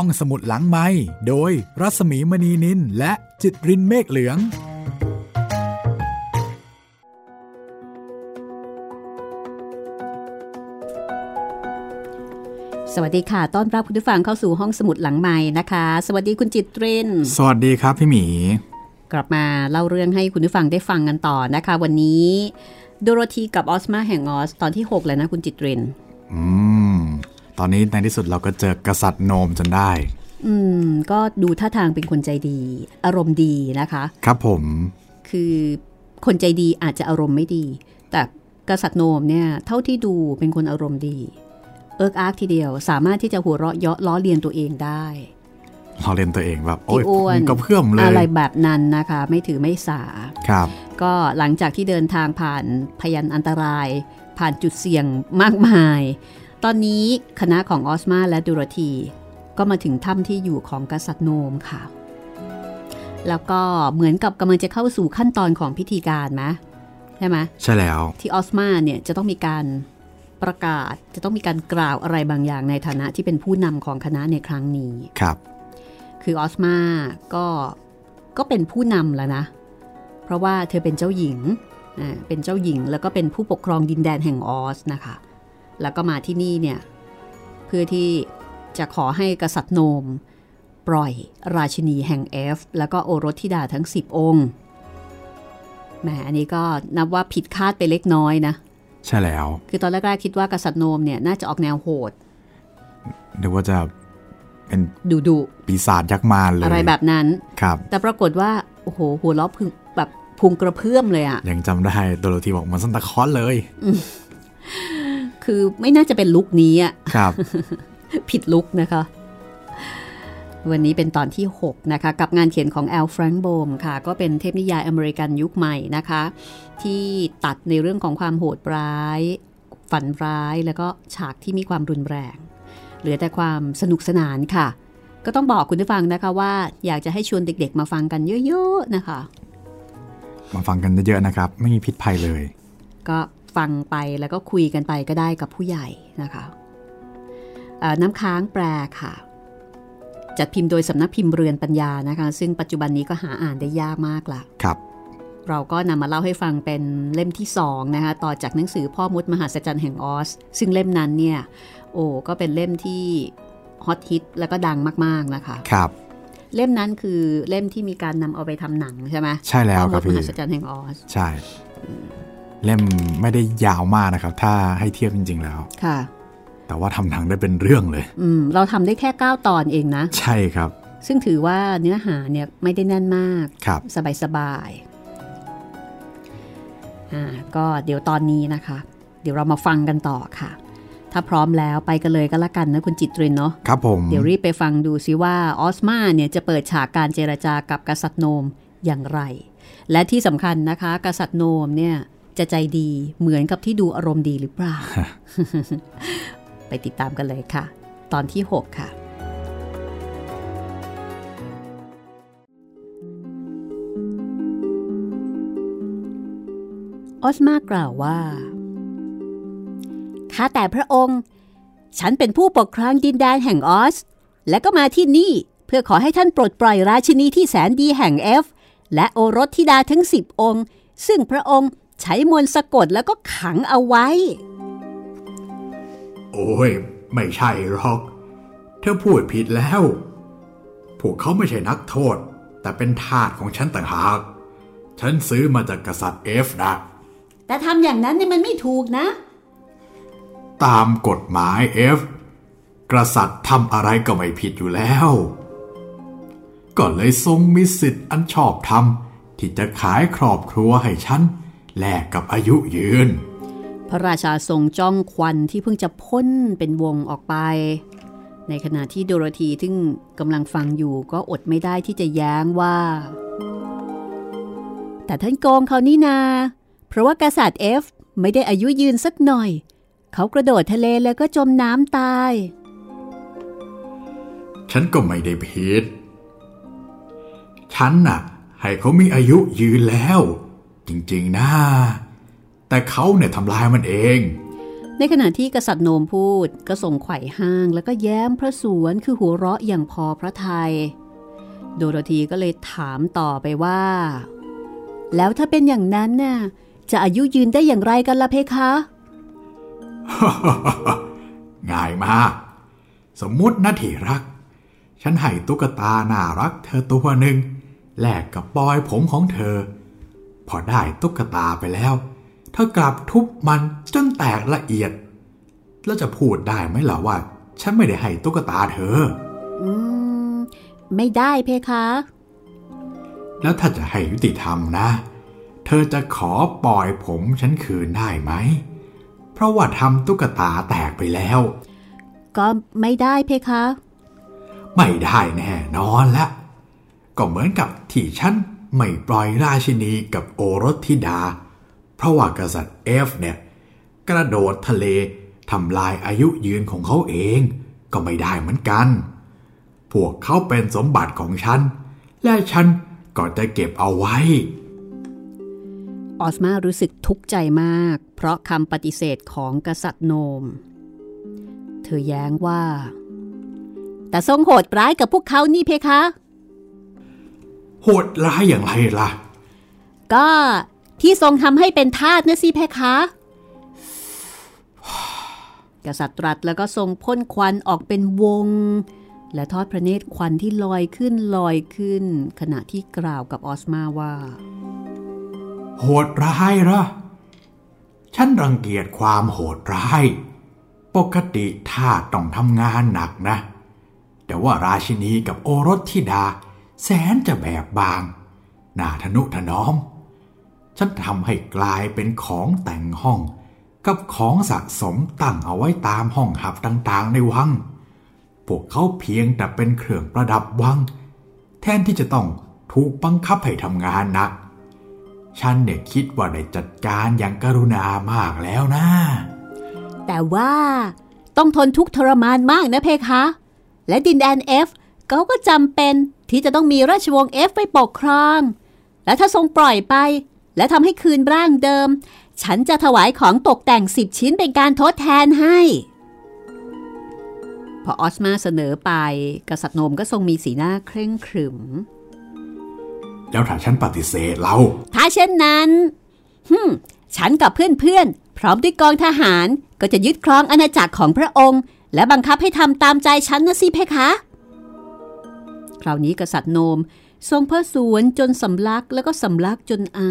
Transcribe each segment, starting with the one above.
ห้องสมุดหลังไม้โดยรัสมีมณีนินและจิตรินเมฆเหลือง สวัสดีค่ะ ต้อนรับคุณผู้ฟังเข้าสู่ห้องสมุดหลังใหม่นะคะ สวัสดีคุณจิตริน สวัสดีครับพี่หมี กลับมาเล่าเรื่องให้คุณผู้ฟังได้ฟังกันต่อนะคะ วันนี้โดโรธีกับออสมาแห่งออสตอนที่ 6 แล้วนะคุณจิตริน อืม ตอนนี้ในที่สุดเราก็เจอกษัตริย์โนมจนได้ อืม ก็ดูท่าทางเป็นคนใจดี อารมณ์ดีนะคะ ครับผม คือคนใจดีอาจจะอารมณ์ไม่ดี แต่กษัตริย์โนมเนี่ย เท่าที่ดูเป็นคนอารมณ์ดี เอิกอาร์กทีเดียว สามารถที่จะหัวเราะเยาะล้อเลียนตัวเองได้เราเล่นตัวเองแบบโอ้ยพี่อ้วนก็เพื่อมเลยอะไรแบบนั้นนะคะ ไม่ถือไม่สาครับ ก็หลังจากที่เดินทางผ่านพยันอันตราย ผ่านจุดเสี่ยงมากมาย ตอนนี้คณะของออสมาและดูโรธีก็มาถึงถ้ำที่อยู่ของกษัตริย์โนมค่ะ แล้วก็เหมือนกับกำลังจะเข้าสู่ขั้นตอนของพิธีการไหมใช่ไหมใช่แล้ว ที่ออสมาเนี่ยจะต้องมีการประกาศจะต้องมีการกล่าวอะไรบางอย่างในฐานะที่เป็นผู้นำของคณะในครั้งนี้ครับ คือออสมาก็ก็เป็นผู้นำแล้วนะ เพราะว่าเธอเป็นเจ้าหญิงอ่าเป็นเจ้าหญิงแล้วก็เป็นผู้ปกครองดินแดนแห่งออสนะคะ แล้วก็มาที่นี่เนี่ยเพื่อที่จะขอให้กษัตริย์โนม ปล่อยราชินีแห่งเอฟ แล้วก็โอรสธิดาทั้ง 10 องค์แหมอันนี้ก็นับว่าผิดคาดไปเล็กน้อยนะ ใช่แล้ว คือตอนแรกๆคิดว่ากษัตริย์โนมเนี่ยน่าจะออกแนวโหดนึกว่าจะเป็นดุดุปีศาจยักษ์มารเลยอะไรแบบนั้นครับ แต่ปรากฏว่าโอ้โหหัวล้อพึงแบบพุงกระเพื่อมเลยอะยังจำได้โดโรธีบอกเหมันซันตาคลอสเลย คือไม่น่าจะเป็นลุคนี้อะครับ ผิดลุคนะคะ วันนี้เป็นตอนที่ 6 นะคะ กับงานเขียนของแอลแฟรงโบมค่ะ ก็เป็นเทพนิยายอเมริกันยุคใหม่นะคะ ที่ตัดในเรื่องของความโหดร้าย ฝันร้ายแล้วก็ฉากที่มีความรุนแรง เหลือแต่ความสนุกสนานค่ะ ก็ต้องบอกคุณผู้ฟังนะคะว่า อยากจะให้ชวนเด็กๆ มาฟังกันเยอะๆนะคะมาฟังกันเยอะๆนะครับ ไม่มีพิษภัยเลย ก็ ฟังไปแล้วก็คุยกันไปก็ได้กับผู้ใหญ่นะคะเอ่อน้ำค้างแปลค่ะ จัดพิมพ์โดยสำนักพิมพ์เรือนปัญญานะคะ ซึ่งปัจจุบันนี้ก็หาอ่านได้ยากมากละครับ เราก็นำมาเล่าให้ฟังเป็นเล่มที่สองนะคะต่อจากหนังสือพ่อมดมหาศจรรย์แห่งออส ซึ่งเล่มนั้นเนี่ยโอ้ก็เป็นเล่มที่ฮอตฮิตแล้วก็ดังมาก ๆนะคะครับเล่มนั้นคือเล่มที่มีการนำเอาไปทำหนังใช่ไหมใช่แล้วพ่อคมรับดมพี่หาศจรรย์แห่งออส ใช่ เล่มไม่ได้ยาวมากนะครับ ถ้าให้เทียบจริง ๆ แล้วค่ะ แต่ว่าทำหนังได้เป็นเรื่องเลย อืมเราทำได้แค่ 9 ตอนเองนะ ใช่ครับ ซึ่งถือว่าเนื้อหาเนี่ยไม่ได้แน่นมากครับสบายสบายๆอ่าก็เดี๋ยวตอนนี้นะคะ เดี๋ยวเรามาฟังกันต่อค่ะ ถ้าพร้อมแล้วไปกันเลยก็แล้วกันนะคุณจิตรินเนาะครับผม เดี๋ยวรีบไปฟังดูซิว่าออสมาเนี่ยจะเปิดฉากการเจรจากับกษัตริย์โนมอย่างไร และที่สำคัญนะคะ กษัตริย์โนมเนี่ย จะใจดีเหมือนกับที่ดูอารมณ์ดีหรือเปล่า ไปติดตามกันเลยค่ะ ตอนที่ 6 ค่ะ ออสมากล่าวว่า ข้าแต่พระองค์ ฉันเป็นผู้ปกครองดินแดนแห่งออส และก็มาที่นี่เพื่อขอให้ท่านปลดปล่อยราชินีที่แสนดีแห่งเอฟ และโอรสธิดาทั้งสิบองค์ ซึ่งพระองค์ ใช้มนต์สะกดแล้วก็ขังเอาไว้ โอ้ย ไม่ใช่หรอก เธอพูดผิดแล้ว พวกเขาไม่ใช่นักโทษ แต่เป็นทาสของฉันต่างหาก ฉันซื้อมาจากกษัตริย์เอฟนะ แต่ทำอย่างนั้นเนี่ยมันไม่ถูกนะ ตามกฎหมายเอฟกษัตริย์ทำอะไรก็ไม่ผิดอยู่แล้ว ก็เลยทรงมีสิทธิ์อันชอบธรรมที่จะขายครอบครัวให้ฉัน แลกกับอายุยืน พระราชาทรงจ้องควันที่เพิ่งจะพ่นเป็นวงออกไป ในขณะที่โดโรธีซึ่งกำลังฟังอยู่ก็อดไม่ได้ที่จะแย้งว่า แต่ท่านโกงเขานี่นา เพราะว่ากษัตริย์เอฟไม่ได้อายุยืนสักหน่อย เขากระโดดทะเลแล้วก็จมน้ำตาย ฉันก็ไม่ได้ผิดฉันน่ะให้เขามีอายุยืนแล้ว จริงๆ นะ แต่เขาเนี่ยทำลายมันเอง ในขณะที่กษัตริย์โนมพูดก็ส่งไขว่ห้างแล้วก็แย้มพระสวนคือหัวเราะอย่างพอพระทยัยโดโรธีก็เลยถามต่อไปว่า แล้วถ้าเป็นอย่างนั้นน่ะจะอายุยืนได้อย่างไรกันล่ะเพคะ ง่ายมาก สมมุตินะที่รัก ฉันให้ตุ๊กตาน่ารักเธอตัวหนึ่งแลกกับปอยผมของเธอ พอได้ตุ๊กตาไปแล้ว เธอกลับทุบมันจนแตกละเอียด แล้วจะพูดได้ไหมล่ะว่า ฉันไม่ได้ให้ตุ๊กตาเธอ อืม ไม่ได้เพคะ แล้วถ้าจะให้ยุติธรรมนะ เธอจะขอปล่อยผมฉันคืนได้ไหม เพราะว่าทำตุ๊กตาแตกไปแล้ว ก็ไม่ได้เพคะ ไม่ได้แน่นอนละก็เหมือนกับที่ฉัน ไม่ปล่อยราชินีกับโอรสธิดา เพราะว่ากษัตริย์เอฟเนี่ย กระโดดทะเลทำลายอายุยืนของเขาเองก็ไม่ได้เหมือนกัน พวกเขาเป็นสมบัติของฉัน และฉันก็จะเก็บเอาไว้ ออสมารู้สึกทุกข์ใจมาก เพราะคำปฏิเสธของกษัตริย์โนม เธอแย้งว่า แต่ทรงโหดร้ายกับพวกเขานี่เพคะ โหดร้ายอย่างไรล่ะ ก็ที่ทรงทำให้เป็นทาสนะสิเพคะ กษัตริย์ตรัสแล้วก็ทรงพ่นควันออกเป็นวง และทอดพระเนตรควันที่ลอยขึ้นลอยขึ้น ขณะที่กล่าวกับออสมาว่า โหดร้ายเหรอฉันรังเกียจความโหดร้าย ปกติทาสต้องทำงานหนักนะ แต่ว่าราชินีกับโอรสธิดา แสนจะแบบบาง น่าทนุถนอม ฉันทำให้กลายเป็นของแต่งห้อง กับของสะสมตั้งเอาไว้ตามห้องหับต่างๆในวัง พวกเขาเพียงแต่เป็นเครื่องประดับวัง แทนที่จะต้องถูกบังคับให้ทำงานหนัก ฉันเนี่ยคิดว่าได้จัดการอย่างกรุณามากแล้วนะ แต่ว่าต้องทนทุกข์ทรมานมากนะเพคะ และดินแดนเอฟเขาก็จำเป็น ที่จะต้องมีราชวงศ์เอฟไปปกครอง และถ้าทรงปล่อยไป และทำให้คืนร่างเดิม ฉันจะถวายของตกแต่งสิบชิ้นเป็นการทดแทนให้ พอออสมาเสนอไป กษัตริย์โนมก็ทรงมีสีหน้าเคร่งขรึม แล้วถ้าฉันปฏิเสธเรา ถ้าเช่นนั้นฮึมฉันกับเพื่อนๆ พร้อมด้วยกองทหารก็จะยึดครองอาณาจักรของพระองค์ และบังคับให้ทำตามใจฉันนะสิเพคะค ราวนี้กษัตริย์โนม ทรงเพระสวนจนสำลักแล้วก็สำลักจนไอ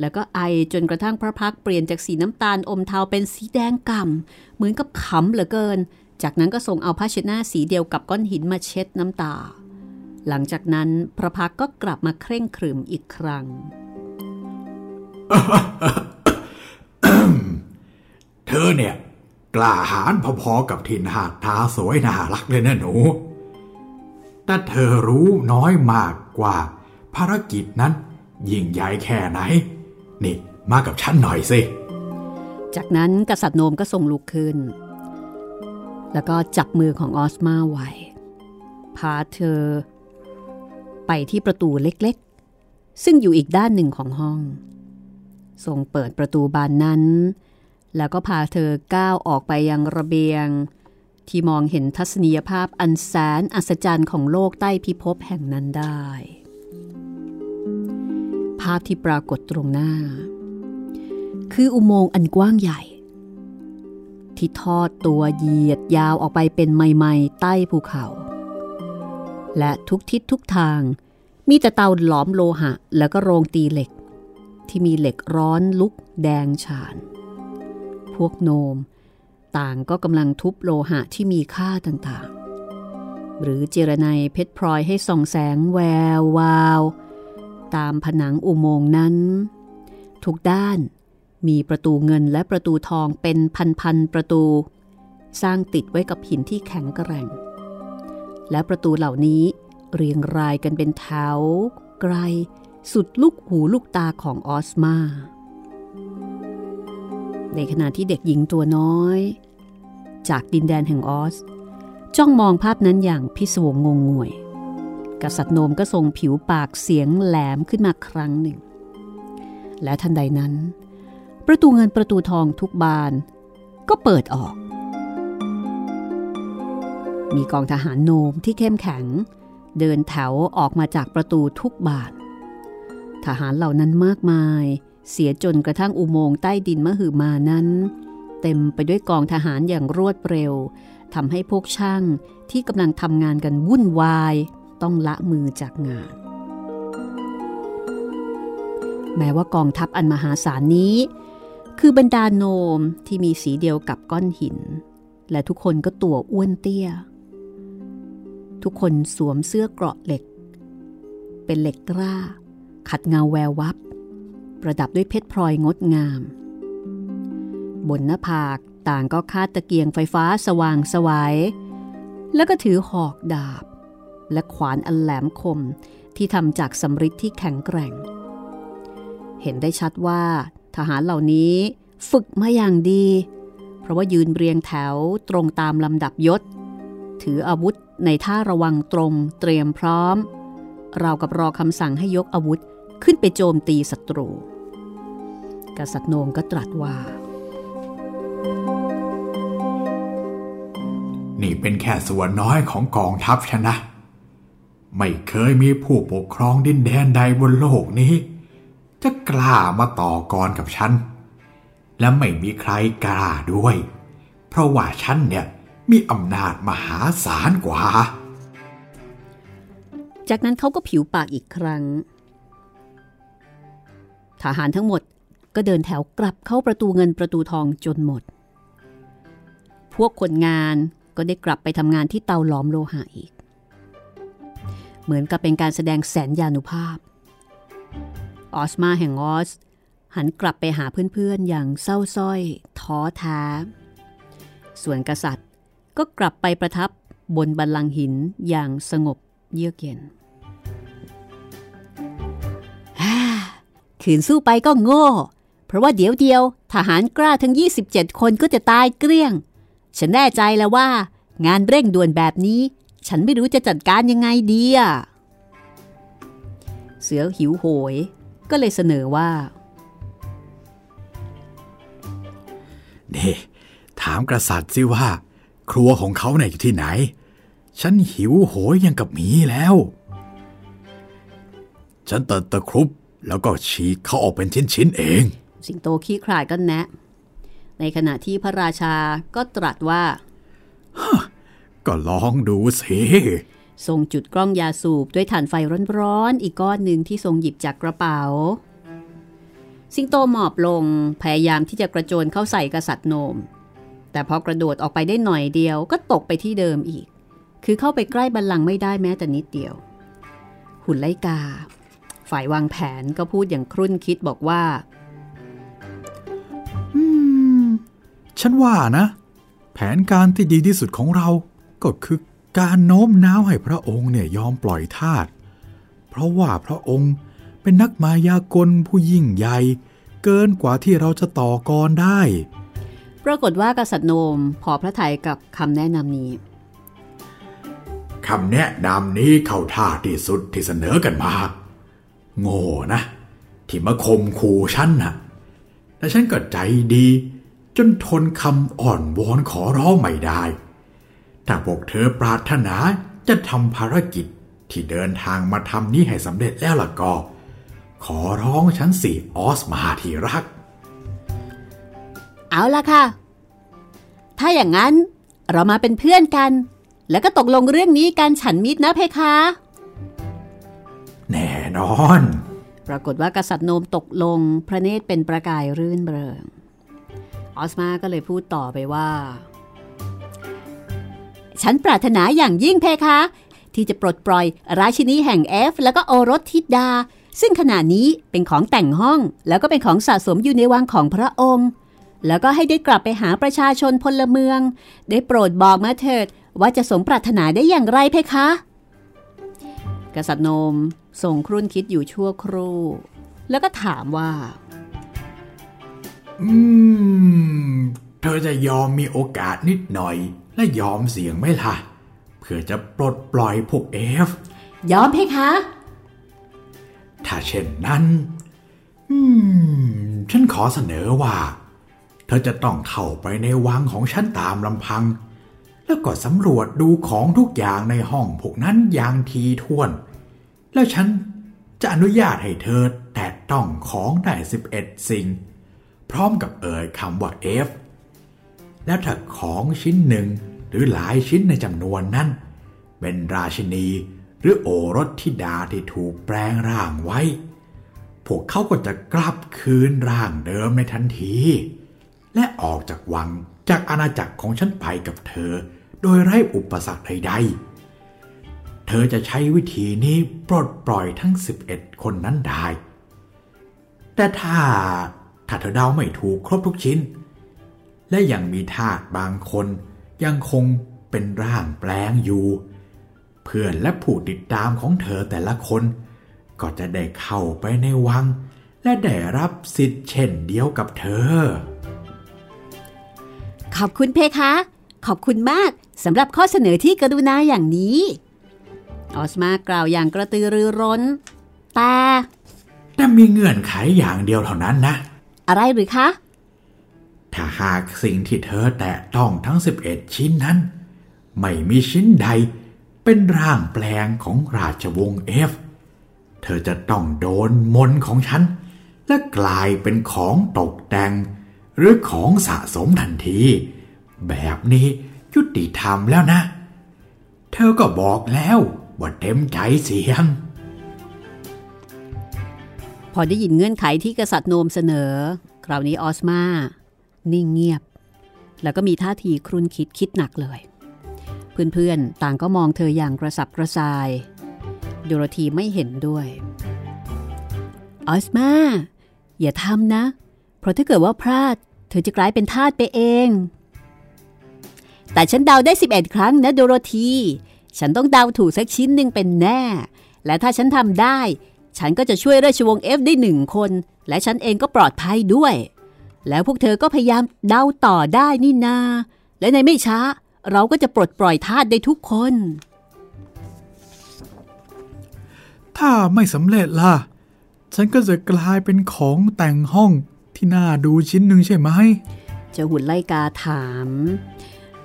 แล้วก็ไอจนกระทั่งพระพักเปลี่ยนจากสีน้ำตาลอมเทาเป็นสีแดงก่ำเหมือนกับขำเหลือเกิน จากนั้นก็ทรงเอาผ้าเช็ดหน้าสีเดียวกับก้อนหินมาเช็ดน้ำตา หลังจากนั้นพระพักก็กลับมาเคร่งขรึมอีกครั้งเธอเนี่ยกล้าหาญพอๆกับทินหาดทาสวยน่ารักเลยนะหนู แต่เธอรู้น้อยมากกว่า ภารกิจนั้น ยิ่งใหญ่แค่ไหน นี่มากับฉันหน่อยสิ จากนั้นกษัตริย์โนมก็ทรงลุกขึ้น แล้วก็จับมือของออสมาไว้ พาเธอ ไปที่ประตูเล็กๆ ซึ่งอยู่อีกด้านหนึ่งของห้อง ทรงเปิดประตูบานนั้น แล้วก็พาเธอก้าวออกไปยังระเบียง ที่มองเห็นทัศนียภาพอันแสนอัศจรรย์ของโลกใต้พิภพแห่งนั้นได้ ภาพที่ปรากฏตรงหน้า คืออุโมงค์อันกว้างใหญ่ ที่ทอดตัวเหยียดยาวออกไปเป็นไม้ๆใต้ภูเขา และทุกทิศทุกทางมีแต่เตาหลอมโลหะแล้วก็โรงตีเหล็ก ที่มีเหล็กร้อนลุกแดงฉาน พวกโนม ต่างก็กำลังทุบโลหะที่มีค่าต่างๆ หรือเจรไนเพชรพลอยให้ส่องแสงแวววาว ตามผนังอุโมงค์นั้น ทุกด้านมีประตูเงินและประตูทองเป็นพันๆประตู สร้างติดไว้กับหินที่แข็งแกร่ง และประตูเหล่านี้เรียงรายกันเป็นแถวไกล สุดลูกหูลูกตาของออสมา ในขณะที่เด็กหญิงตัวน้อย จากดินแดนแห่งออส จ้องมองภาพนั้นอย่างพิศวงงงงวย กษัตริย์โนมก็ทรงผิวปากเสียงแหลมขึ้นมาครั้งหนึ่ง และทันใดนั้น ประตูเงินประตูทองทุกบาน ก็เปิดออก มีกองทหารโนมที่เข้มแข็ง เดินแถวออกมาจากประตูทุกบาน ทหารเหล่านั้นมากมาย เสียจนกระทั่งอุโมงค์ใต้ดินมหึมานั้น เต็มไปด้วยกองทหารอย่างรวดเร็วทำให้พวกช่างที่กำลังทำงานกันวุ่นวาย ต้องละมือจากงาน แม้ว่ากองทัพอันมหาศาลนี้ คือบรรดาโนมที่มีสีเดียวกับก้อนหิน และทุกคนก็ตัวอ้วนเตี้ย ทุกคนสวมเสื้อเกราะเหล็ก เป็นเหล็กกล้า ขัดเงาแวววับ ประดับด้วยเพชรพลอยงดงาม บนหน้าผากต่างก็คาดตะเกียงไฟฟ้าสว่างสวยัยแล้วก็ถือหอกดาบ และขวานอันแหลมคมที่ทำจากสำริดที่แข็งแกร่ง เห็นได้ชัดว่า ทหารเหล่านี้ฝึกมาอย่างดี เพราะว่ายืนเรียงแถวตรงตามลำดับยศ ถืออาวุธในท่าระวังตรงเตรียมพร้อม เรากับรอคำสั่งให้ยกอาวุธขึ้นไปโจมตีศัตรู กษัตริย์โนมก็ตรัสว่า นี่เป็นแค่ส่วนน้อยของกองทัพฉันนะ ไม่เคยมีผู้ปกครองดินแดนใดบนโลกนี้ จะกล้ามาต่อกรกับฉัน และไม่มีใครกล้าด้วย เพราะว่าฉันเนี่ยมีอำนาจมหาศาลกว่า จากนั้นเขาก็ผิวปากอีกครั้ง ทหารทั้งหมด ก็เดินแถวกลับเข้าประตูเงินประตูทองจนหมด พวกคนงานก็ได้กลับไปทำงานที่เตาหลอมโลหะอีก เหมือนกับเป็นการแสดงแสนยานุภาพ ออสมาแห่งออส หันกลับไปหาเพื่อนๆอย่างเศร้าส้อย ท้อแท้ส่วนกษัตริย์ก็กลับไปประทับบนบัลลังหินอย่างสงบเยือกเย็นขืนสู้ไปก็โง่ เพราะว่าเดี๋ยวเดียวทหารกล้าทั้ง 27 คนก็จะตายเกลี้ยง ฉันแน่ใจแล้วว่า งานเร่งด่วนแบบนี้ ฉันไม่รู้จะจัดการยังไงดีอะเสือหิวโหย ก็เลยเสนอว่าเน่ถามกษัตริย์สิว่า ครัวของเขาเนี่ยอยู่ที่ไหน ฉันหิวโหยยังกับหมีแล้ว ฉันเติตะครุบแล้วก็ฉีกเขาออกเป็นชิ้นๆเอง สิงโตขี้คลายก็แนะ ในขณะที่พระราชาก็ตรัสว่า ก็ลองดูสิทรงจุดกล้องยาสูบด้วยถ่านไฟร้อนๆอีกก้อนหนึ่งที่ทรงหยิบจากกระเป๋า สิงโตหมอบลงพยายามที่จะกระโจนเข้าใส่กษัตริย์โนม แต่พอกระโดดออกไปได้หน่อยเดียวก็ตกไปที่เดิมอีก คือเข้าไปใกล้บัลลังก์ไม่ได้แม้แต่นิดเดียว หุ่นไลกา ฝ่ายวางแผนก็พูดอย่างครุ่นคิดบอกว่า ฉันว่านะ แผนการที่ดีที่สุดของเรา ก็คือการโน้มน้าวให้พระองค์เนี่ยยอมปล่อยทาส เพราะว่าพระองค์เป็นนักมายากลผู้ยิ่งใหญ่ เกินกว่าที่เราจะต่อกรได้ ปรากฏว่ากษัตริย์โนมพอพระทัยกับคำแนะนำนี้คำแนะนำนี้เข้าท่าที่สุดที่เสนอกันมา โง่นะ ที่มาคมขู่ฉันนะ่ะ แต่ฉันก็ใจดี จนทนคำอ่อนวอนขอร้องไม่ได้ ถ้าพวกเธอปรารถนาจะทำภารกิจที่เดินทางมาทำนี้ให้สำเร็จแล้วล่ะก็ ขอร้องฉันสิออสมาที่รัก เอาละค่ะ ถ้าอย่างนั้นเรามาเป็นเพื่อนกัน แล้วก็ตกลงเรื่องนี้กันฉันมิตรนะเพคะ แน่นอน ปรากฏว่ากษัตริย์โนมตกลงพระเนตรเป็นประกายรื่นเริงออสมาก็เลยพูดต่อไปว่า ฉันปรารถนาอย่างยิ่งเพคะ ที่จะปลดปล่อยราชินีแห่งเอฟแล้วก็โอรสทิดา ซึ่งขณะนี้เป็นของแต่งห้อง แล้วก็เป็นของสะสมอยู่ในวังของพระองค์ แล้วก็ให้ได้กลับไปหาประชาชนพลเมือง ได้โปรดบอกมาเถิดว่าจะสมปรารถนาได้อย่างไรเพคะ กษัตริย์นม ส่งครุ่นคิดอยู่ชั่วครู่ แล้วก็ถามว่า อืม เธอจะยอมมีโอกาสนิดหน่อย และยอมเสี่ยงไหมล่ะ เพื่อจะปลดปล่อยพวกเอฟ ยอมเพคะ ถ้าเช่นนั้น อืม ฉันขอเสนอว่า เธอจะต้องเข้าไปในวังของฉันตามลำพัง แล้วก็สำรวจดูของทุกอย่างในห้องพวกนั้นอย่างทีท่วน แล้วฉันจะอนุญาตให้เธอแตะต้องของได้สิบเอ็ดสิ่ง พร้อมกับเอ่ยคำว่า F แล้วถ้าของชิ้นหนึ่งหรือหลายชิ้นในจำนวนนั้น เป็นราชินีหรือโอรสธิดาที่ถูกแปลงร่างไว้ พวกเขาก็จะกลับคืนร่างเดิมในทันที และออกจากวังจากอาณาจักรของฉันไปกับเธอ โดยไร้อุปสรรคใดๆ เธอจะใช้วิธีนี้ปลดปล่อยทั้ง 11 คนนั้นได้ แต่ถ้าถ้าเธอเดาไม่ถูกครบทุกชิ้น และยังมีทาสบางคนยังคงเป็นร่างแปลงอยู่ เพื่อนและผู้ติดตามของเธอแต่ละคน ก็จะได้เข้าไปในวัง และได้รับสิทธิ์เช่นเดียวกับเธอ ขอบคุณเพคะ ขอบคุณมากสำหรับข้อเสนอที่กรุณาอย่างนี้ ออสมากล่าวอย่างกระตือรือร้น แต่แต่มีเงื่อนไขอย่างเดียวเท่านั้นนะ อะไรหรือคะ ถ้าหากสิ่งที่เธอแตะต้องทั้ง 11 ชิ้นนั้น ไม่มีชิ้นใด เป็นร่างแปลงของราชวงศ์เอฟ เธอจะต้องโดนมนต์ของฉัน และกลายเป็นของตกแต่ง หรือของสะสมทันที แบบนี้ยุติธรรมแล้วนะ เธอก็บอกแล้ว ว่าเต็มใจเสียง พอได้ยินเงื่อนไขที่กษัตริย์โนมเสนอ คราวนี้ออสมา นิ่งเงียบ แล้วก็มีท่าทีครุนคิดคิดหนักเลย เพื่อนๆ ต่างก็มองเธออย่างกระสับกระส่ายโดโรธีไม่เห็นด้วย ออสมา อย่าทำนะ เพราะถ้าเกิดว่าพลาด เธอจะกลายเป็นทาสไปเอง แต่ฉันเดาได้ 11 ครั้งนะโดโรธี ฉันต้องเดาถูกสักชิ้นหนึ่งเป็นแน่ และถ้าฉันทำได้ ฉันก็จะช่วยราชวงศ์เอฟได้หนึ่งคน และฉันเองก็ปลอดภัยด้วย แล้วพวกเธอก็พยายามเดาต่อได้นี่นา และในไม่ช้า เราก็จะปลดปล่อยทาสได้ทุกคน ถ้าไม่สำเร็จล่ะ ฉันก็จะกลายเป็นของแต่งห้องที่น่าดูชิ้นหนึ่งใช่ไหมเจ้าหุ่นไล่กาถาม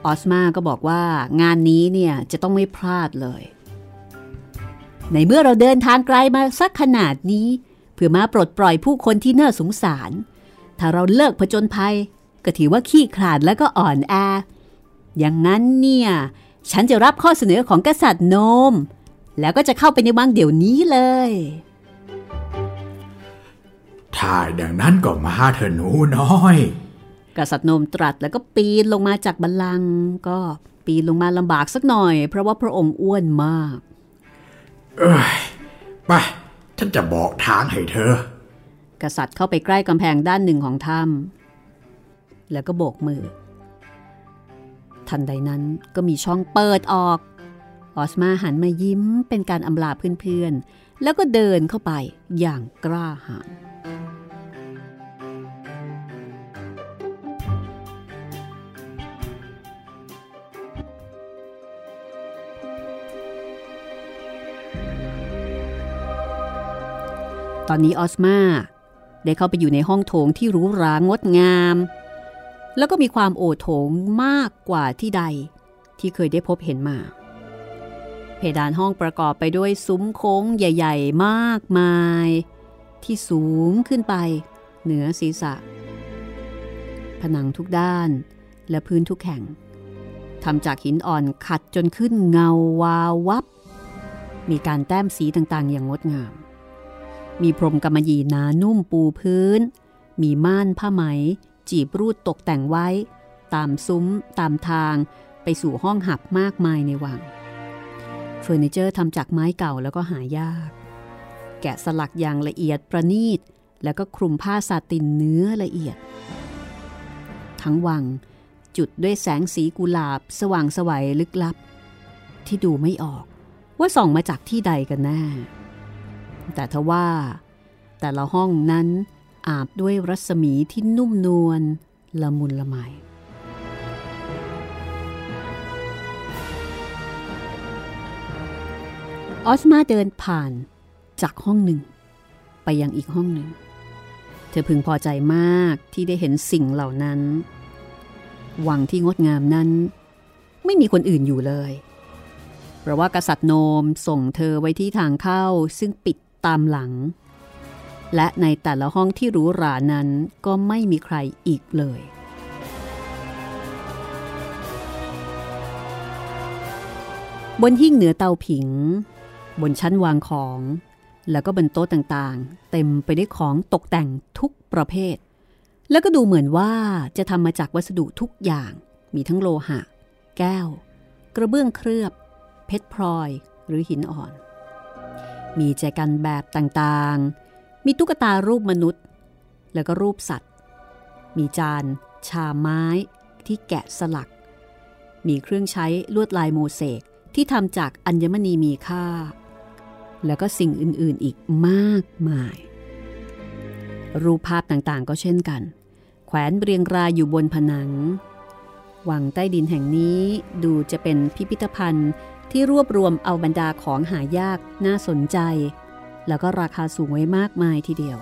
ออสมาก็บอกว่างานนี้เนี่ยจะต้องไม่พลาดเลย ในเมื่อเราเดินทางไกลมาสักขนาดนี้ เพื่อมาปลดปล่อยผู้คนที่น่าสงสาร ถ้าเราเลิกผจญภัย ก็ถือว่าขี้ขลาดและก็อ่อนแอ อย่างนั้นเนี่ยฉันจะรับข้อเสนอของกษัตริย์โนม แล้วก็จะเข้าไปในวังเดี๋ยวนี้เลย ถ้าอย่างนั้นก็มาเถอะหนูน้อย กษัตริย์โนมตรัสแล้วก็ปีนลงมาจากบัลลังก์ก็ปีนลงมาลำบากสักหน่อย เพราะว่าพระองค์อ้วนมาก เอ้ยไปฉันจะบอกทางให้เธอ กษัตริย์เข้าไปใกล้กำแพงด้านหนึ่งของถ้ำแล้วก็โบกมือ ทันใดนั้นก็มีช่องเปิดออก ออสมาหันมายิ้มเป็นการอำลาเพื่อนๆ แล้วก็เดินเข้าไปอย่างกล้าหาญ ตอนนี้ออสมาได้เข้าไปอยู่ในห้องโถงที่หรูหรางดงาม แล้วก็มีความโอโถงมากกว่าที่ใดที่เคยได้พบเห็นมา เพดานห้องประกอบไปด้วยซุ้มโค้งใหญ่ ๆ มากมาย ที่สูงขึ้นไป เหนือศีรษะ ผนังทุกด้านและพื้นทุกแห่งทำจากหินอ่อนขัดจนขึ้นเงาวาววับ มีการแต้มสีต่างๆ อย่างงดงาม มีพรมกำมะหยี่หนานุ่มปูพื้น มีม่านผ้าไหม จีบรูดตกแต่งไว้ ตามซุ้ม ตามทาง ไปสู่ห้องหับมากมายในวังเฟอร์นิเจอร์ทำจากไม้เก่าแล้วก็หายาก แกะสลักอย่างละเอียดประณีต แล้วก็คลุมผ้าซาตินเนื้อละเอียด ทั้งวังจุดด้วยแสงสีกุหลาบ สว่างสวัยลึกลับ ที่ดูไม่ออกว่าส่องมาจากที่ใดกันแน่ แต่ทว่า แต่ละห้องนั้นอาบด้วยรัศมีที่นุ่มนวลละมุนละไมออสมาเดินผ่านจากห้องหนึ่ง ไปยังอีกห้องหนึ่ง เธอพึงพอใจมากที่ได้เห็นสิ่งเหล่านั้น วังที่งดงามนั้น ไม่มีคนอื่นอยู่เลย เพราะว่ากษัตริย์โนมส่งเธอไว้ที่ทางเข้าซึ่งปิด ตามหลัง และในแต่ละห้องที่หรูหรานั้นก็ไม่มีใครอีกเลย บนหิ้งเหนือเตาผิง บนชั้นวางของ แล้วก็บนโต๊ะต่างๆ เต็มไปด้วยของตกแต่งทุกประเภท แล้วก็ดูเหมือนว่าจะทำมาจากวัสดุทุกอย่าง มีทั้งโลหะ แก้ว กระเบื้องเคลือบ เพชรพลอยหรือหินอ่อน มีแจกันแบบต่างๆ มีตุ๊กตารูปมนุษย์ แล้วก็รูปสัตว์ มีจาน ชาไม้ที่แกะสลัก มีเครื่องใช้ลวดลายโมเสกที่ทำจากอัญมณีมีค่า แล้วก็สิ่งอื่นๆอีกมากมาย รูปภาพต่างๆ ก็เช่นกัน แขวนเรียงรายอยู่บนผนัง วังใต้ดินแห่งนี้ดูจะเป็นพิพิธภัณฑ์ ที่รวบรวมเอาบรรดาของหายากน่าสนใจ แล้วก็ราคาสูงไว้มากมายทีเดียว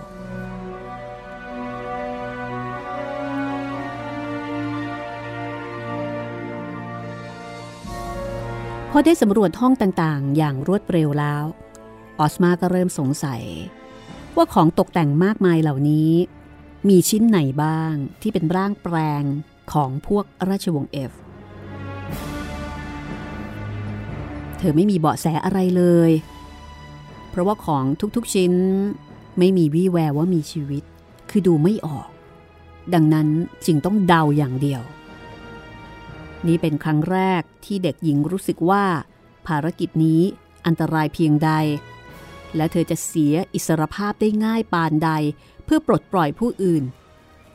พอได้สำรวจห้องต่างๆ อย่างรวดเร็วแล้ว ออสมาก็เริ่มสงสัย ว่าของตกแต่งมากมายเหล่านี้ มีชิ้นไหนบ้างที่เป็นร่างแปลงของพวกราชวงศ์เอฟ ธอไม่มีเบาะแสอะไรเลย เพราะว่าของทุกๆชิ้นไม่มีวี่แววว่ามีชีวิต คือดูไม่ออก ดังนั้นจึงต้องเดาอย่างเดียว นี่เป็นครั้งแรกที่เด็กหญิงรู้สึกว่า ภารกิจนี้อันตรายเพียงใด และเธอจะเสียอิสรภาพได้ง่ายปานใด เพื่อปลดปล่อยผู้อื่น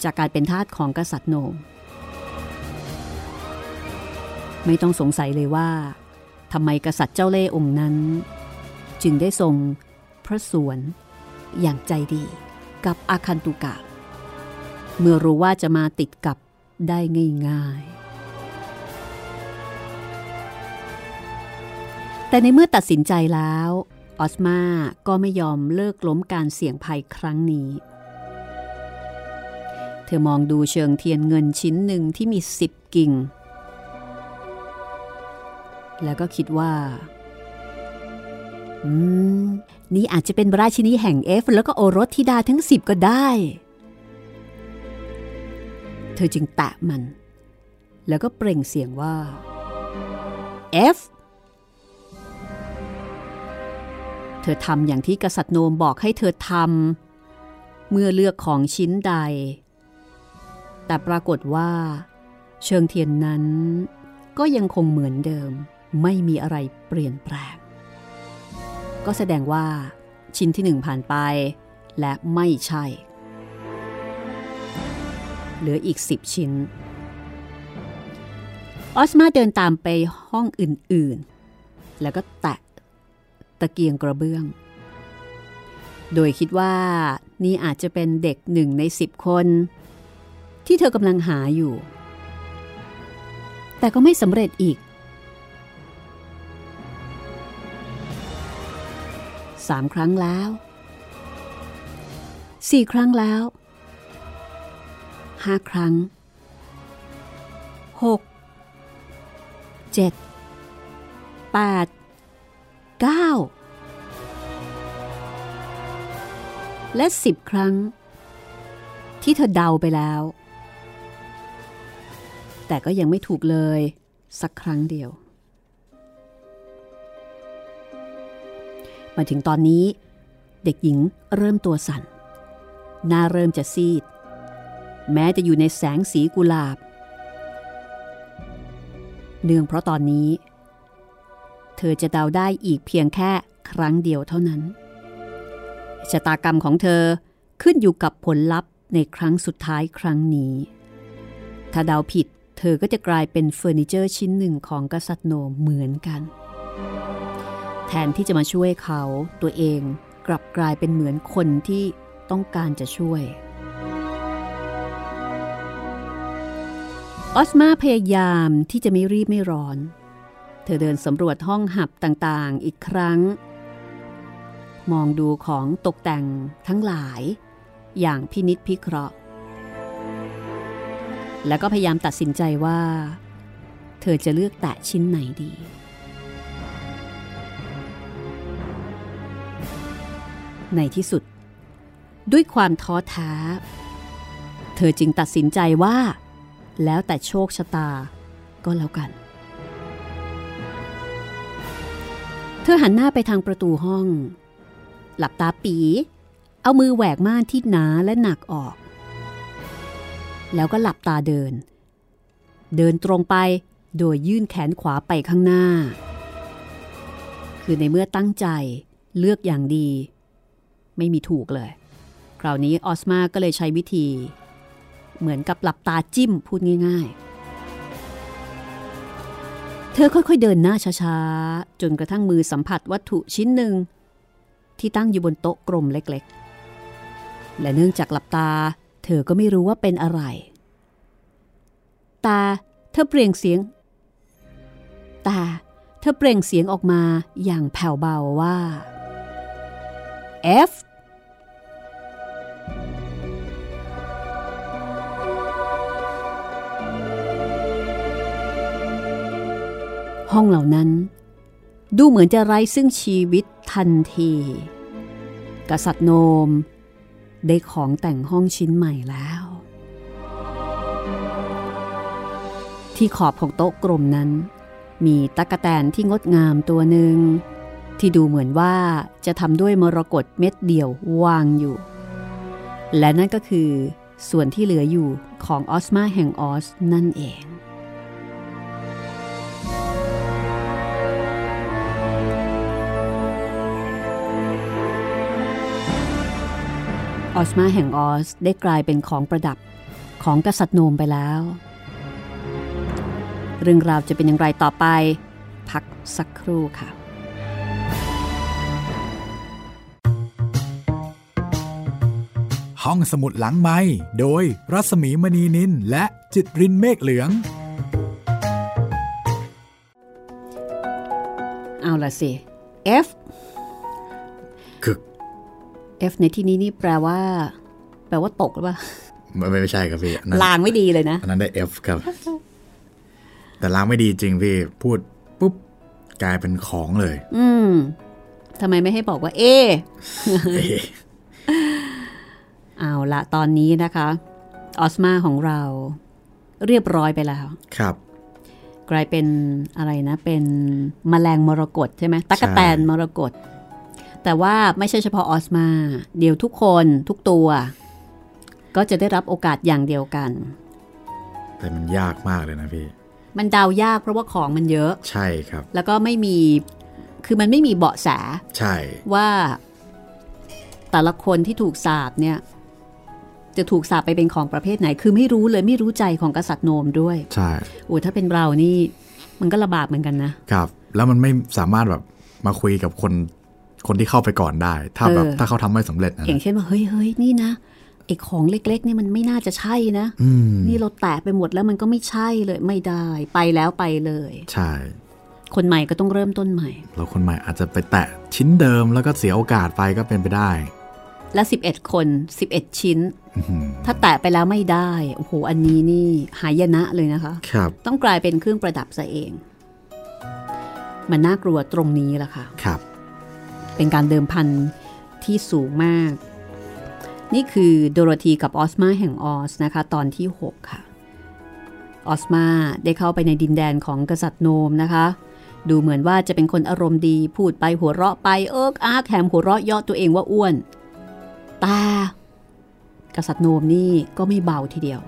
จากการเป็นทาสของกษัตริย์โนม ไม่ต้องสงสัยเลยว่า ทำไมกษัตริย์เจ้าเล่ห์องค์นั้น จึงได้ทรงพระสวนอย่างใจดีกับอาคันตุกะ เมื่อรู้ว่าจะมาติดกับได้ง่ายๆ แต่ในเมื่อตัดสินใจแล้วออสมาก็ไม่ยอมเลิกล้มการเสี่ยงภัยครั้งนี้ เธอมองดูเชิงเทียนเงินชิ้นหนึ่งที่มีสิบกิ่ง แล้วก็คิดว่า อืม นี่อาจจะเป็นราชินีแห่งเอฟ แล้วก็โอรสธิดาทั้งสิบก็ได้ เธอจึงแตะมัน แล้วก็เปล่งเสียงว่า F เธอทำอย่างที่กษัตริย์โนมบอกให้เธอทำเมื่อเลือกของชิ้นใด แต่ปรากฏว่า เชิงเทียนนั้นก็ยังคงเหมือนเดิม ไม่มีอะไรเปลี่ยนแปลง ก็แสดงว่าชิ้นที่หนึ่งผ่านไป และไม่ใช่ เหลืออีกสิบชิ้น ออสมาเดินตามไปห้องอื่นๆ แล้วก็แตะตะเกียงกระเบื้อง โดยคิดว่านี่อาจจะเป็นเด็กหนึ่งในสิบคน ที่เธอกำลังหาอยู่ แต่ก็ไม่สำเร็จอีก สามครั้งแล้วสี่ครั้งแล้วห้าครั้งหกเจ็ดแปดเก้าและสิบครั้ง ที่เธอเดาไปแล้ว แต่ก็ยังไม่ถูกเลย สักครั้งเดียว มาถึงตอนนี้ เด็กหญิงเริ่มตัวสั่น หน้าเริ่มจะซีด แม้จะอยู่ในแสงสีกุหลาบ เนื่องเพราะตอนนี้ เธอจะเดาได้อีกเพียงแค่ครั้งเดียวเท่านั้น ชะตากรรมของเธอขึ้นอยู่กับผลลัพธ์ในครั้งสุดท้ายครั้งนี้ ถ้าเดาผิด เธอก็จะกลายเป็นเฟอร์นิเจอร์ชิ้นหนึ่งของกษัตริย์โนเหมือนกัน แทนที่จะมาช่วยเขาตัวเองกลับกลายเป็นเหมือนคนที่ต้องการจะช่วย ออสมาพยายามที่จะไม่รีบไม่ร้อน เธอเดินสำรวจห้องหับต่างๆอีกครั้ง มองดูของตกแต่งทั้งหลาย อย่างพินิษพิเคราะห์ แล้วก็พยายามตัดสินใจว่า เธอจะเลือกแตะชิ้นไหนดี ในที่สุด ด้วยความท้อแท้เธอจึงตัดสินใจว่า แล้วแต่โชคชะตาก็แล้วกัน เธอหันหน้าไปทางประตูห้อง หลับตาปี เอามือแหวกม่านที่หนาและหนักออก แล้วก็หลับตาเดิน เดินตรงไปโดยยื่นแขนขวาไปข้างหน้า คือในเมื่อตั้งใจเลือกอย่างดี ไม่มีถูกเลย คราวนี้ออสมาก็เลยใช้วิธี เหมือนกับหลับตาจิ้มพูดง่าย ๆ เธอค่อยๆเดินหน้าช้าๆ จนกระทั่งมือสัมผัสวัตถุชิ้นหนึ่ง ที่ตั้งอยู่บนโต๊ะกลมเล็กๆ และเนื่องจากหลับตา เธอก็ไม่รู้ว่าเป็นอะไร ตาเธอเปล่งเสียง ตาเธอเปล่งเสียงออกมาอย่างแผ่วเบาว่า F ห้องเหล่านั้น ดูเหมือนจะไร้ซึ่งชีวิตทันที กษัตริย์โนม ได้ของแต่งห้องชิ้นใหม่แล้ว ที่ขอบของโต๊ะกลมนั้น มีตะกะแตนที่งดงามตัวหนึ่ง ที่ดูเหมือนว่าจะทำด้วยมรกตเม็ดเดียววางอยู่ และนั่นก็คือส่วนที่เหลืออยู่ของออสมาแห่งออสนั่นเอง ออสมาแห่งออสได้กลายเป็นของประดับของกษัตริย์โนมไปแล้ว เรื่องราวจะเป็นอย่างไรต่อไป พักสักครู่ค่ะห้องสมุดหลังไม้โดยรัสมีมณีนินและจิตรินเมฆเหลือง เอาละสิ F คือ F ในที่นี้นี่แปลว่า แปลว่าตกหรือเปล่าไม่ไม่ใช่ครับพี่อันนั้นลางไม่ดีเลยนะอันนั้นได้ F ครับ แต่ล้างไม่ดีจริงพี่พูดปุ๊บกลายเป็นของเลย อืมทำไมไม่ให้บอกว่า เอเอ๊ะเอาละตอนนี้นะคะ ออสมาของเรา เรียบร้อยไปแล้ว ครับ กลายเป็นอะไรนะ เป็นมแมลงมรกตใช่ไหมตั๊กแตนมรกต แต่ว่าไม่ใช่เฉพาะออสมา เดี๋ยวทุกคนทุกตัว ก็จะได้รับโอกาสอย่างเดียวกัน แต่มันยากมากเลยนะพี่ มันเดายากเพราะว่าของมันเยอะ ใช่ครับ แล้วก็ไม่มีคือมันไม่มีเบาะแสใช่ว่าแต่ละคนที่ถูกสาบเนี่ย จะถูกสาบไปเป็นของประเภทไหน คือไม่รู้เลยไม่รู้ใจของกษัตริย์โนมด้วย ใช่โอ้ถ้าเป็นเรานี่ มันก็ลำบากเหมือนกันนะครับ แล้วมันไม่สามารถแบบมาคุยกับคน คนที่เข้าไปก่อนได้ ถ้าแบบเออถ้าเขาทำไม่สำเร็จนะอย่างเช่นว่าเฮ้ยเฮ้ยนี่นะไอ้ของเล็ก ๆ นี่มันไม่น่าจะใช่นะอืมนี่เราแตะไปหมดแล้วมันก็ไม่ใช่เลยไม่ได้ไปแล้วไปเลย ใช่ คนใหม่ก็ต้องเริ่มต้นใหม่ แล้วคนใหม่อาจจะไปแตะชิ้นเดิมแล้วก็เสียโอกาสไปก็เป็นไปได้ และ 11 คน 11 ชิ้นอื้อหือถ้าแตะไปแล้วไม่ได้โอ้โหอันนี้นี่หายนะเลยนะคะครับต้องกลายเป็นเครื่องประดับซะเอง มันน่ากลัวตรงนี้แหละค่ะครับ เป็นการเดิมพันที่สูงมาก นี่คือโดโรธีกับออสมาแห่งออสนะคะตอนที่ 6 ค่ะ ออสมาได้เข้าไปในดินแดนของกษัตริย์โนมนะคะ ดูเหมือนว่าจะเป็นคนอารมณ์ดี พูดไปหัวเราะไปเอิกอาร์แถมหัวเราะเยาะตัวเองว่าอ้วน ตากษัตริย์โนมนี่ก็ไม่เบาทีเดียว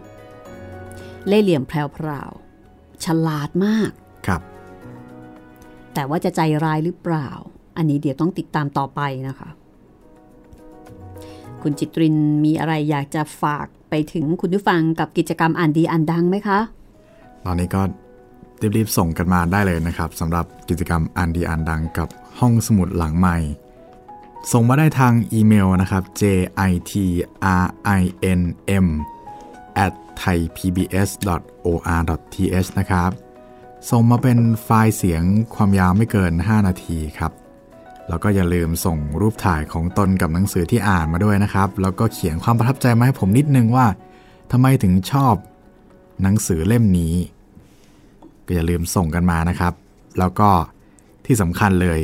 เล่ห์เหลี่ยมแพรวๆฉลาดมากครับ แต่ว่าจะใจร้ายหรือเปล่า อันนี้เดี๋ยวต้องติดตามต่อไปนะคะ คุณจิตรินมีอะไรอยากจะฝากไปถึงคุณผู้ฟังกับกิจกรรมอ่านดีอ่านดังไหมคะ ตอนนี้ก็รีบๆส่งกันมาได้เลยนะครับสำหรับกิจกรรมอ่านดีอ่านดังกับห้องสมุดหลังใหม่ส่งมาได้ทางอีเมลนะครับ j i t r i n m at thaipbs.or.th นะครับ ส่งมาเป็นไฟล์เสียงความยาวไม่เกิน 5 นาทีครับ แล้วก็อย่าลืมส่งรูปถ่ายของตนกับหนังสือที่อ่านมาด้วยนะครับ แล้วก็เขียนความประทับใจมาให้ผมนิดนึงว่าทำไมถึงชอบหนังสือเล่มนี้ ก็อย่าลืมส่งกันมานะครับ แล้วก็ที่สำคัญเลย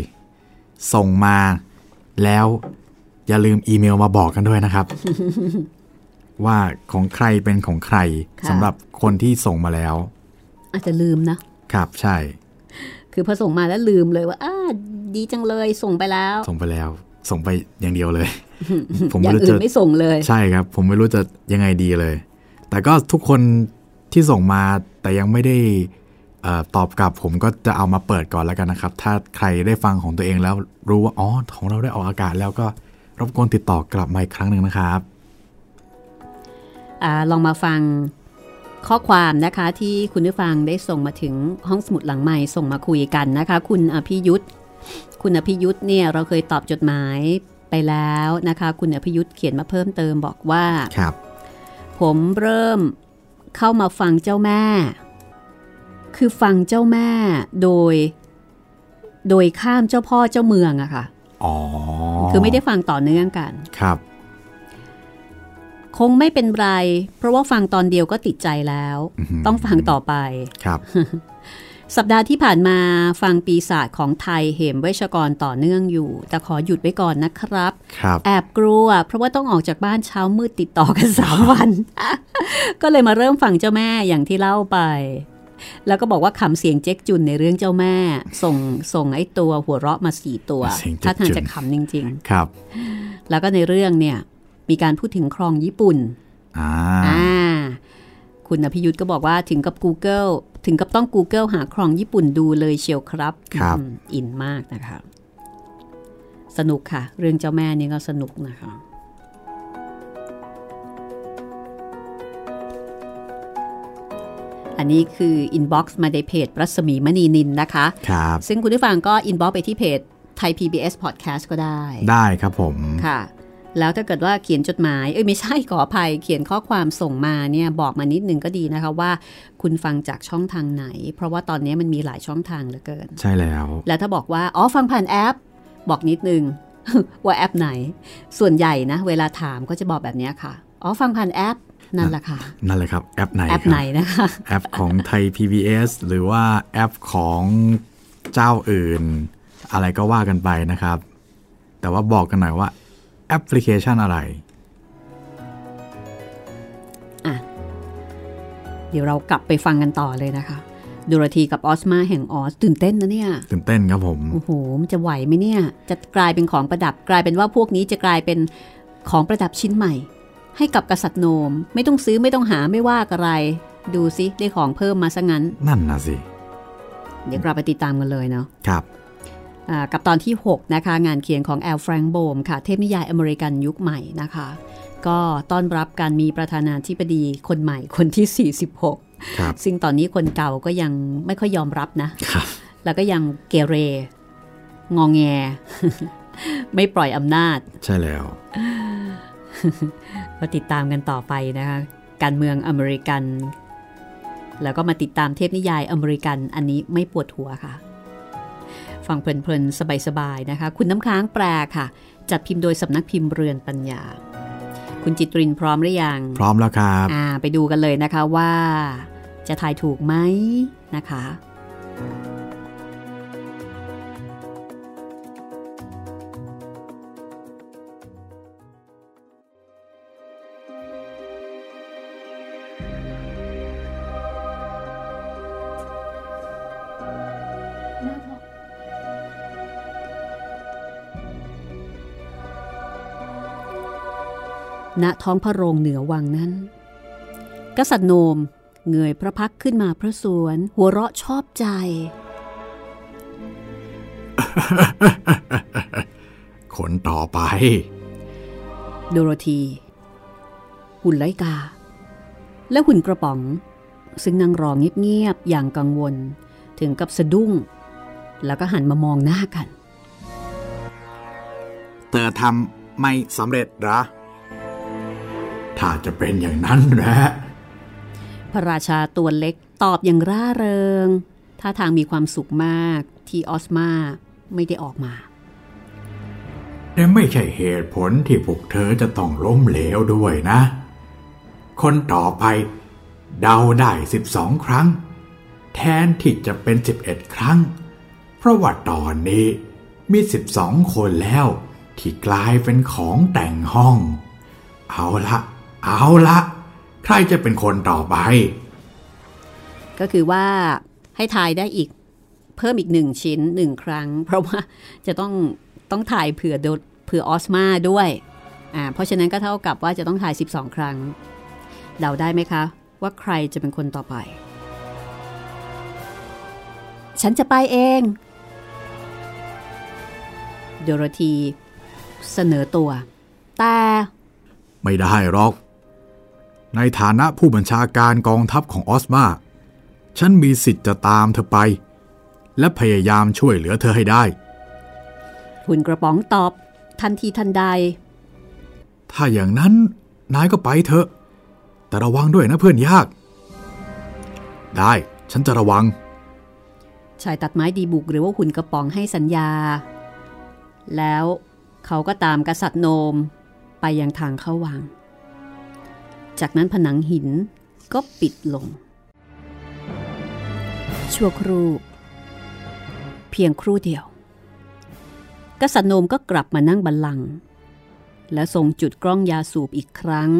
ส่งมาแล้วอย่าลืมอีเมลมาบอกกันด้วยนะครับ ว่าของใครเป็นของใครค่ะสำหรับคนที่ส่งมาแล้ว อาจจะลืมนะครับใช่ คือพอส่งมาแล้วลืมเลยว่าอ้า ดีจังเลยส่งไปแล้ว ส่งไปแล้ว ส่งไปอย่างเดียวเลย ผมอไม่ย่างรู้อื่จะนไม่ส่งเลย ใช่ครับ ผมไม่รู้จะยังไงดีเลย แต่ก็ทุกคนที่ส่งมาแต่ยังไม่ได้เออตอบกลับผมก็จะเอามาเปิดก่อนแล้วกันนะครับ ถ้าใครได้ฟังของตัวเองแล้วรู้ว่าอ๋อของเราได้ออกอากาศแล้วก็รบกวนติดต่อกลับมาอีกครั้งหนึ่งนะครับอาลองมาฟังข้อความนะคะที่คุณผู้ฟังได้ส่งมาถึงห้องสมุดหลังใหม่ส่งมาคุยกันนะคะ คุณอภิยุทธ์ คุณอภิยุทธ์เนี่ยเราเคยตอบจดหมายไปแล้วนะคะ คุณอภิยุทธ์เขียนมาเพิ่มเติมบอกว่าครับ ผมเริ่มเข้ามาฟังเจ้าแม่ คือฟังเจ้าแม่โดย โดยข้ามเจ้าพ่อเจ้าเมืองอะค่ะอ๋อคือไม่ได้ฟังต่อเนื่องกันครับ คงไม่เป็นไร เพราะว่าฟังตอนเดียวก็ติดใจแล้วอื้อหือต้องฟังต่อไปครับ สัปดาห์ที่ผ่านมาฟังปีศาจของไทยเหมเวชกรต่อเนื่องอยู่ แต่ขอหยุดไว้ก่อนนะครับครับแอบกลัว เพราะว่าต้องออกจากบ้านเช้ามืดติดต่อกันสามวัน ก็เลยมาเริ่มฟังเจ้าแม่อย่างที่เล่าไป แล้วก็บอกว่าขำเสียงเจ๊กจุนในเรื่องเจ้าแม่ ส่งส่งไอ้ตัวหัวเราะมาสี่ตัวเสียงเจ๊ถ้ากจุนทางจะขำจริงครับๆแล้วก็ในเรื่องเนี่ย มีการพูดถึงครองญี่ปุ่น อ่าอ่าคุณอภิยุทธ์ก็บอกว่าถึงกับ Google ถึงกับต้อง Google หาครองญี่ปุ่นดูเลยเชียวครับครับอืมอินมากนะคะสนุกค่ะ เรื่องเจ้าแม่นี่ก็สนุกนะคะอันนี้คือ inbox มาในเพจรัศมีมณีนิลนะคะครับซึ่งคุณผู้ฟังก็ inbox ไปที่เพจ Thai PBS Podcast ก็ได้ ได้ครับผม ค่ะ แล้วถ้าเกิดว่าเขียนจดหมาย เอ้ยไม่ใช่ขออภัย เขียนข้อความส่งมาเนี่ยบอกมานิดนึงก็ดีนะคะว่า คุณฟังจากช่องทางไหน เพราะว่าตอนนี้มันมีหลายช่องทางเหลือเกิน ใช่แล้ว แล้วถ้าบอกว่าอ๋อฟังผ่านแอป บอกนิดนึงว่าแอปไหน ส่วนใหญ่นะ เวลาถามก็จะบอกแบบเนี้ยค่ะอ๋อฟังผ่านแอปนั่นแหละค่ะ นั่นเลยครับ แอปไหนแอปครับไหนนะคะแอปของไทย PBS หรือว่าแอปของเจ้าอื่น อะไรก็ว่ากันไปนะครับ แต่ว่าบอกกันหน่อยว่า แอปพลิเคชันอะไรเดี๋ยวเรากลับไปฟังกันต่อเลยนะคะดูรธีกับออสมาแห่งออสตื่นเต้นนะเนี่ยตื่นเต้นครับผมโอ้โหมันจะไหวไหมเนี่ย จะกลายเป็นของประดับกลายเป็นว่าพวกนี้จะกลายเป็นของประดับชิ้นใหม่ ให้กับกษัตริย์โนม ไม่ต้องซื้อไม่ต้องหาไม่ว่าอะไร ดูซิได้ของเพิ่มมาซะงั้น นั่นนะสิ เดี๋ยวเราไปติดตามกันเลยเนาะครับอ่า กับตอนที่ 6 นะคะ งานเขียนของแอลแฟรงโบมค่ะ เทพนิยายอเมริกันยุคใหม่นะคะ ก็ต้อนรับการมีประธานาธิบดีคนใหม่คนที่ 46ครับซึ่งตอนนี้คนเก่าก็ยังไม่ค่อยยอมรับนะครับแล้วก็ยังเกเร งองแง ไม่ปล่อยอำนาจ ใช่แล้วมาติดตามกันต่อไปนะคะ การเมืองอเมริกัน แล้วก็มาติดตามเทพนิยายอเมริกันอันนี้ไม่ปวดหัวค่ะ ฟังเพลินๆ สบายๆ นะคะ คุณน้ำค้างแปลค่ะ จัดพิมพ์โดยสำนักพิมพ์เรือนปัญญา คุณจิตรินพร้อมหรือยัง พร้อมแล้วครับอ่าไปดูกันเลยนะคะว่า จะทายถูกไหมนะคะ ณท้องพระโรงเหนือวังนั้น กษัตริย์โนมเงยพระพักตร์ขึ้นมาพระสวน หัวเราะชอบใจ คนต่อไป โดโรธี หุ่นไลกา และหุ่นกระป๋อง ซึ่งนั่งรอเงียบๆอย่างกังวลถึงกับสะดุ้ง แล้วก็หันมามองหน้ากัน เธอทำไม่สำเร็จเหรอ ถ้าจะเป็นอย่างนั้นแหละพระราชาตัวเล็กตอบอย่างร่าเริง ท่าทางมีความสุขมากที่ออสมาไม่ได้ออกมา แต่ไม่ใช่เหตุผลที่พวกเธอจะต้องล้มเหลวด้วยนะ คนต่อไปเดาได้สิบสองครั้ง แทนที่จะเป็นสิบเอ็ดครั้ง เพราะว่าตอนนี้มีสิบสองคนแล้วที่กลายเป็นของแต่งห้อง เอาละ เอาละใครจะเป็นคนต่อไป ก็คือว่าให้ทายได้อีกเพิ่มอีกหนึ่งชิ้นหนึ่งครั้ง เพราะว่าจะต้องต้องถ่ายเผื่อโดเผื่อออสมาด้วยอ่าเพราะฉะนั้นก็เท่ากับว่าจะต้องถ่าย 12 ครั้ง เดาได้ไหมคะ ว่าใครจะเป็นคนต่อไป ฉันจะไปเอง โดโรธีเสนอตัว แต่ ไม่ได้หรอก ในฐานะผู้บัญชาการกองทัพของออสมา ฉันมีสิทธิ์จะตามเธอไป และพยายามช่วยเหลือเธอให้ได้ หุ่นกระป๋องตอบทันทีทันใด ถ้าอย่างนั้นนายก็ไปเถอะ แต่ระวังด้วยนะเพื่อนยาก ได้ฉันจะระวัง ชายตัดไม้ดีบุกหรือว่าหุ่นกระป๋องให้สัญญา แล้วเขาก็ตามกษัตริย์โนมไปยังทางเข้าวัง จากนั้นผนังหินก็ปิดลง ชั่วครู่ เพียงครู่เดียว กษัตริย์โนมก็กลับมานั่งบัลลังก์และทรงจุดกล้องยาสูบอีกครั้ง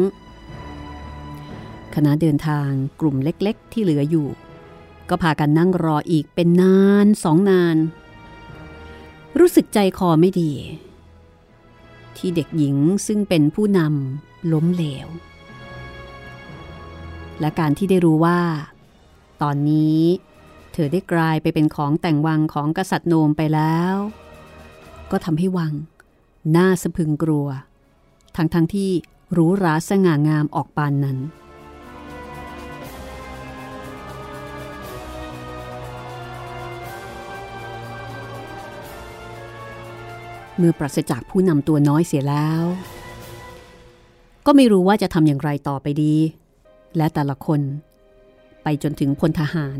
คณะเดินทางกลุ่มเล็กๆ ที่เหลืออยู่ ก็พากันนั่งรออีกเป็นนานสองนาน รู้สึกใจคอไม่ดี ที่เด็กหญิงซึ่งเป็นผู้นำล้มเหลว และการที่ได้รู้ว่า ตอนนี้เธอได้กลายไปเป็นของแต่งวังของกษัตริย์โนมไปแล้ว ก็ทำให้วัง น่าสะพึงกลัว ทั้งๆทที่รู้ราสง่างามออกปานนั้น เมื่อปราศจากผู้นำตัวน้อยเสียแล้ว ก็ไม่รู้ว่าจะทำอย่างไรต่อไปดี และแต่ละคน ไปจนถึงพลทหาร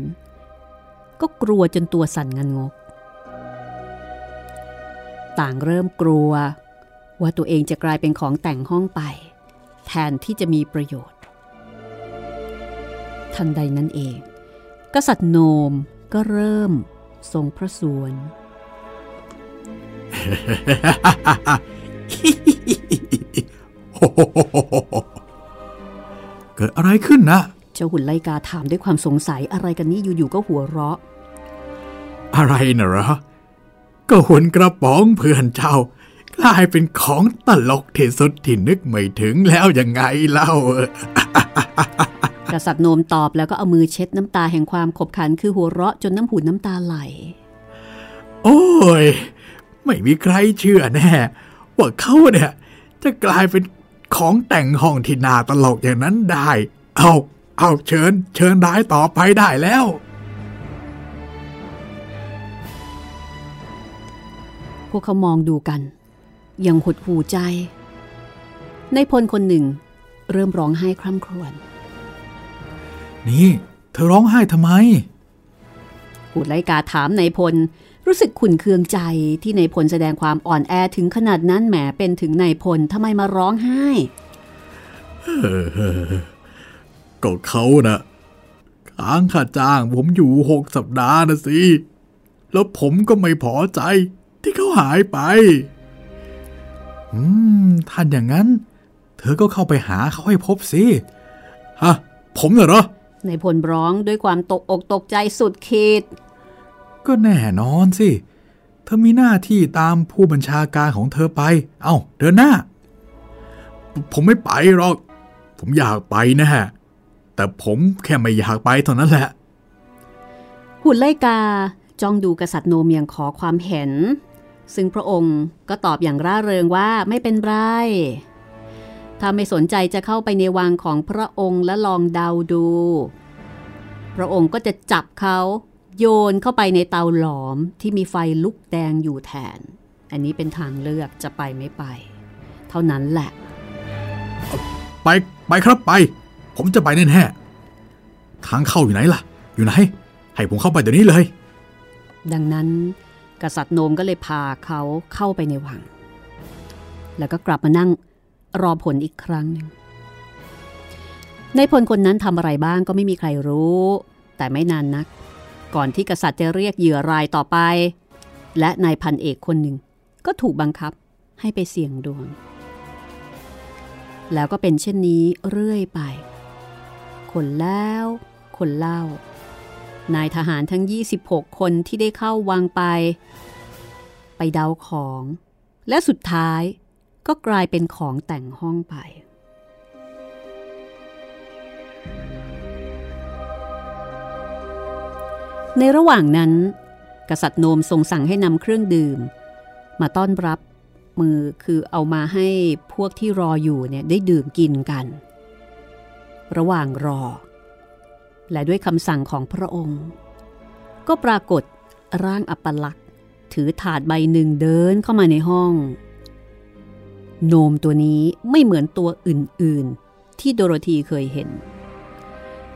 ก็กลัวจนตัวสั่นงันงก ต่างเริ่มกลัว ว่าตัวเองจะกลายเป็นของแต่งห้องไป แทนที่จะมีประโยชน์ ทันใดนั้นเอง กษัตริย์โนมก็เริ่มทรงพระสวน เกิดอะไรขึ้นนะ เจ้าหุ่นไลกาถามด้วยความสงสัยอะไรกันนี่อยู่ๆก็หัวเราะ อะไรนะเหรอ ก็หุ่นกระป๋องเพื่อนเจ้ากลายเป็นของตลกที่สุดที่นึกไม่ถึงแล้วยังไงเล่ากษัตริย์โนมตอบแล้วก็เอามือเช็ดน้ำตาแห่งความขบขันคือหัวเราะจนน้ำหูน้ำตาไหล โอ้ย ไม่มีใครเชื่อแน่ ว่าเขาเนี่ยจะกลายเป็น ของแต่งห้องที่น่าตลกอย่างนั้นได้ เอาเอาเชิญ เชิญได้ต่อไปได้แล้ว พวกเขามองดูกัน ยังหดหูใจ ในพลคนหนึ่ง เริ่มร้องไห้คร่ำครวญ นี่ เธอร้องไห้ทำไมหูไลกาถามในายพล รู้สึกขุนเคืองใจที่ในายพลแสดงความอ่อนแอถึงขนาดนั้นแหมเป็นถึงในายพลทำไมมาร้องไห้ก็เขานะค้างค่าจ้างผมอยู่หกสัปดาห์นะสิ แล้วผมก็ไม่พอใจที่เขาหายไป อืมท่านอย่างนั้น เธอก็เข้าไปหาเขาให้พบสิ ฮะ ผมเหรอในายพลร้องด้วยความตกอกตกใจสุดขีด ก็แน่นอนสิ เธอมีหน้าที่ตามผู้บัญชาการของเธอไป เอา้าเดินหน้า ผมไม่ไปหรอก ผมอยากไปนะฮะ แต่ผมแค่ไม่อยากไปเท่านั้นแหละ หุ่นไลกาจ้องดูกษัตริย์โนมอย่างขอความเห็น ซึ่งพระองค์ก็ตอบอย่างร่าเริงว่าไม่เป็นไร ถ้าไม่สนใจจะเข้าไปในวังของพระองค์และลองเดาดู พระองค์ก็จะจับเขา โยนเข้าไปในเตาหลอมที่มีไฟลุกแดงอยู่แทน อันนี้เป็นทางเลือกจะไปไม่ไป เท่านั้นแหละ ไปไปครับไป ผมจะไปแน่ๆทางเข้าอยู่ไหนล่ะ อยู่ไหน ให้ผมเข้าไปเดี๋ยวนี้เลย ดังนั้นกษัตริย์โนมก็เลยพาเขาเข้าไปในวัง แล้วก็กลับมานั่งรอผลอีกครั้งหนึ่งในพลคนนั้นทำอะไรบ้างก็ไม่มีใครรู้ แต่ไม่นานนัก ก่อนที่กษัตริย์จะเรียกเหยื่อรายต่อไป และนายพันเอกคนหนึ่ง ก็ถูกบังคับให้ไปเสี่ยงดวง แล้วก็เป็นเช่นนี้เรื่อยไป คนแล้ว คนเล่า นายทหารทั้ง 26 คนที่ได้เข้าวังไป ไปเดาของ และสุดท้ายก็กลายเป็นของแต่งห้องไป ในระหว่างนั้น กษัตริย์โนมทรงสั่งให้นำเครื่องดื่ม มาต้อนรับมือคือเอามาให้พวกที่รออยู่เนี่ยได้ดื่มกินกัน ระหว่างรอ และด้วยคำสั่งของพระองค์ ก็ปรากฏร่างอัปลักษณ์ถือถาดใบหนึ่งเดินเข้ามาในห้อง โนมตัวนี้ไม่เหมือนตัวอื่น ๆ ที่โดโรธีเคยเห็น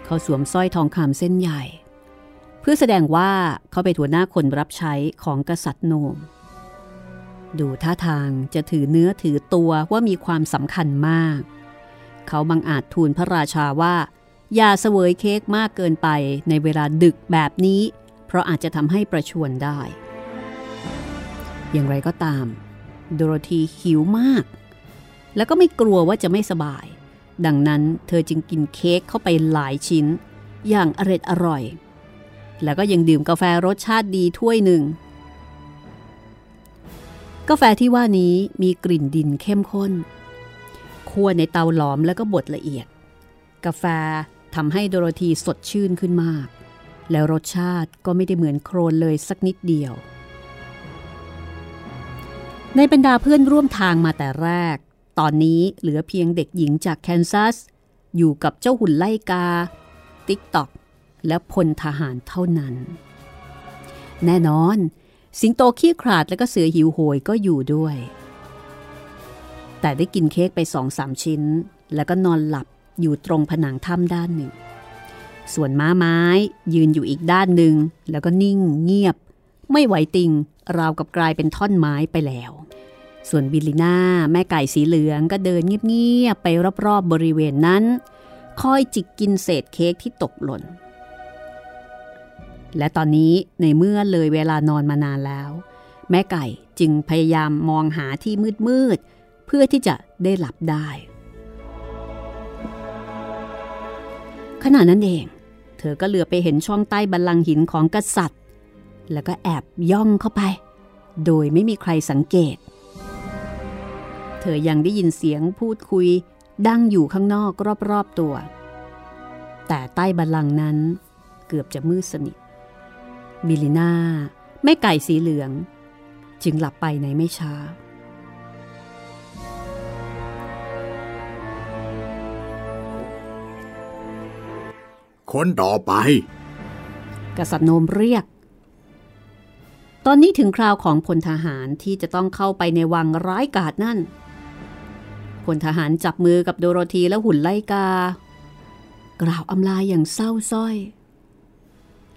เขาสวมสร้อยทองคำเส้นใหญ่ เพื่อแสดงว่าเขาเป็นหัวหน้าคนรับใช้ของกษัตริย์โนม ดูท่าทางจะถือเนื้อถือตัวว่ามีความสำคัญมาก เขาบังอาจทูลพระราชาว่า อย่าเสวยเค้กมากเกินไปในเวลาดึกแบบนี้ เพราะอาจจะทำให้ประชวนได้ อย่างไรก็ตาม โดโรธีหิวมาก แล้วก็ไม่กลัวว่าจะไม่สบาย ดังนั้นเธอจึงกินเค้กเข้าไปหลายชิ้น อย่างอร็ดอร่อย แล้วก็ยังดื่มกาแฟรสชาติดีถ้วยหนึ่ง กาแฟที่ว่านี้มีกลิ่นดินเข้มข้น คั่วในเตาหลอมแล้วก็บดละเอียด กาแฟทำให้โดโรธีสดชื่นขึ้นมาก แล้วรสชาติก็ไม่ได้เหมือนโคลนเลยสักนิดเดียว ในบรรดาเพื่อนร่วมทางมาแต่แรก ตอนนี้เหลือเพียงเด็กหญิงจากแคนซัส อยู่กับเจ้าหุ่นไล่กา ติ๊กตอก และพลทหารเท่านั้น แน่นอน สิงโตขี้ขลาดและก็เสือหิวโหยก็อยู่ด้วย แต่ได้กินเค้กไปสองสามชิ้น แล้วก็นอนหลับอยู่ตรงผนังถ้ำด้านหนึ่ง ส่วนม้าไม้ยืนอยู่อีกด้านหนึ่ง แล้วก็นิ่งเงียบ ไม่ไหวติง ราวกับกลายเป็นท่อนไม้ไปแล้ว ส่วนบิลลิน่าแม่ไก่สีเหลืองก็เดินเงียบๆไปรอบๆบบริเวณนั้น คอยจิกกินเศษเค้กที่ตกหล่น และตอนนี้ในเมื่อเลยเวลานอนมานานแล้ว แม่ไก่จึงพยายามมองหาที่มืดๆเพื่อที่จะได้หลับได้ ขณะนั้นเอง เธอก็เหลือไปเห็นช่องใต้บัลลังหินของกษัตริย์ แล้วก็แอบย่องเข้าไป โดยไม่มีใครสังเกต เธอยังได้ยินเสียงพูดคุยดังอยู่ข้างนอกรอบๆตัว แต่ใต้บัลลังนั้นเกือบจะมืดสนิท บิลิน่าแม่ไก่สีเหลือง จึงหลับไปในไม่ช้า คนต่อไป กษัตริย์โนมเรียก ตอนนี้ถึงคราวของพลทหารที่จะต้องเข้าไปในวังร้ายกาจนั่นพลทหารจับมือกับโดโรธีและหุ่นไล่กา กล่าวอำลาอย่างเศร้าส้อย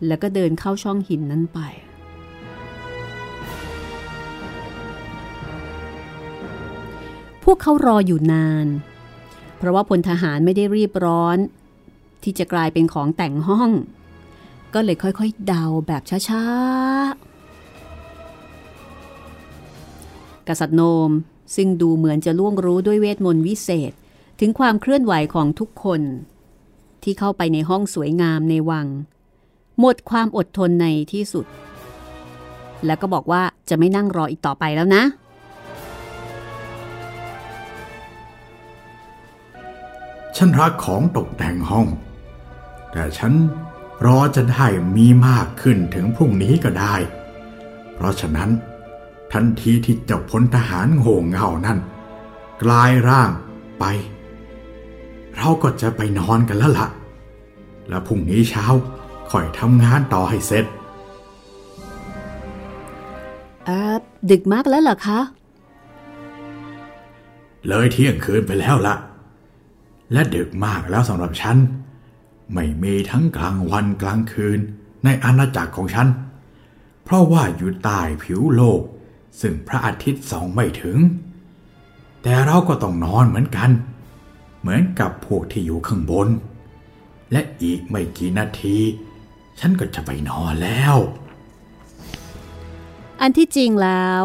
แล้วก็เดินเข้าช่องหินนั้นไป พวกเขารออยู่นาน เพราะว่าพลทหารไม่ได้รีบร้อน ที่จะกลายเป็นของแต่งห้อง ก็เลยค่อยๆเดาแบบช้าๆ กษัตริย์โนมซึ่งดูเหมือนจะล่วงรู้ด้วยเวทมนต์วิเศษถึงความเคลื่อนไหวของทุกคน ที่เข้าไปในห้องสวยงามในวัง หมดความอดทนในที่สุด แล้วก็บอกว่าจะไม่นั่งรออีกต่อไปแล้วนะ ฉันรักของตกแต่งห้อง แต่ฉันรอจะได้มีมากขึ้นถึงพรุ่งนี้ก็ได้ เพราะฉะนั้น ทันทีที่เจ้าพลทหารโง่เง่านั่น กลายร่างไป เราก็จะไปนอนกันแล้วละ่ะ และพรุ่งนี้เช้า ค่อยทำงานต่อให้เสร็จเออดึกมากแล้วเหรอคะ เลยเที่ยงคืนไปแล้วละและดึกมากแล้วสำหรับฉัน ไม่มีทั้งกลางวันกลางคืนในอาณาจักรของฉัน เพราะว่าอยู่ใต้ผิวโลก ซึ่งพระอาทิตย์ส่องไม่ถึง แต่เราก็ต้องนอนเหมือนกัน เหมือนกับพวกที่อยู่ข้างบน และอีกไม่กี่นาที ฉันก็จะไปนอนแล้ว อันที่จริงแล้ว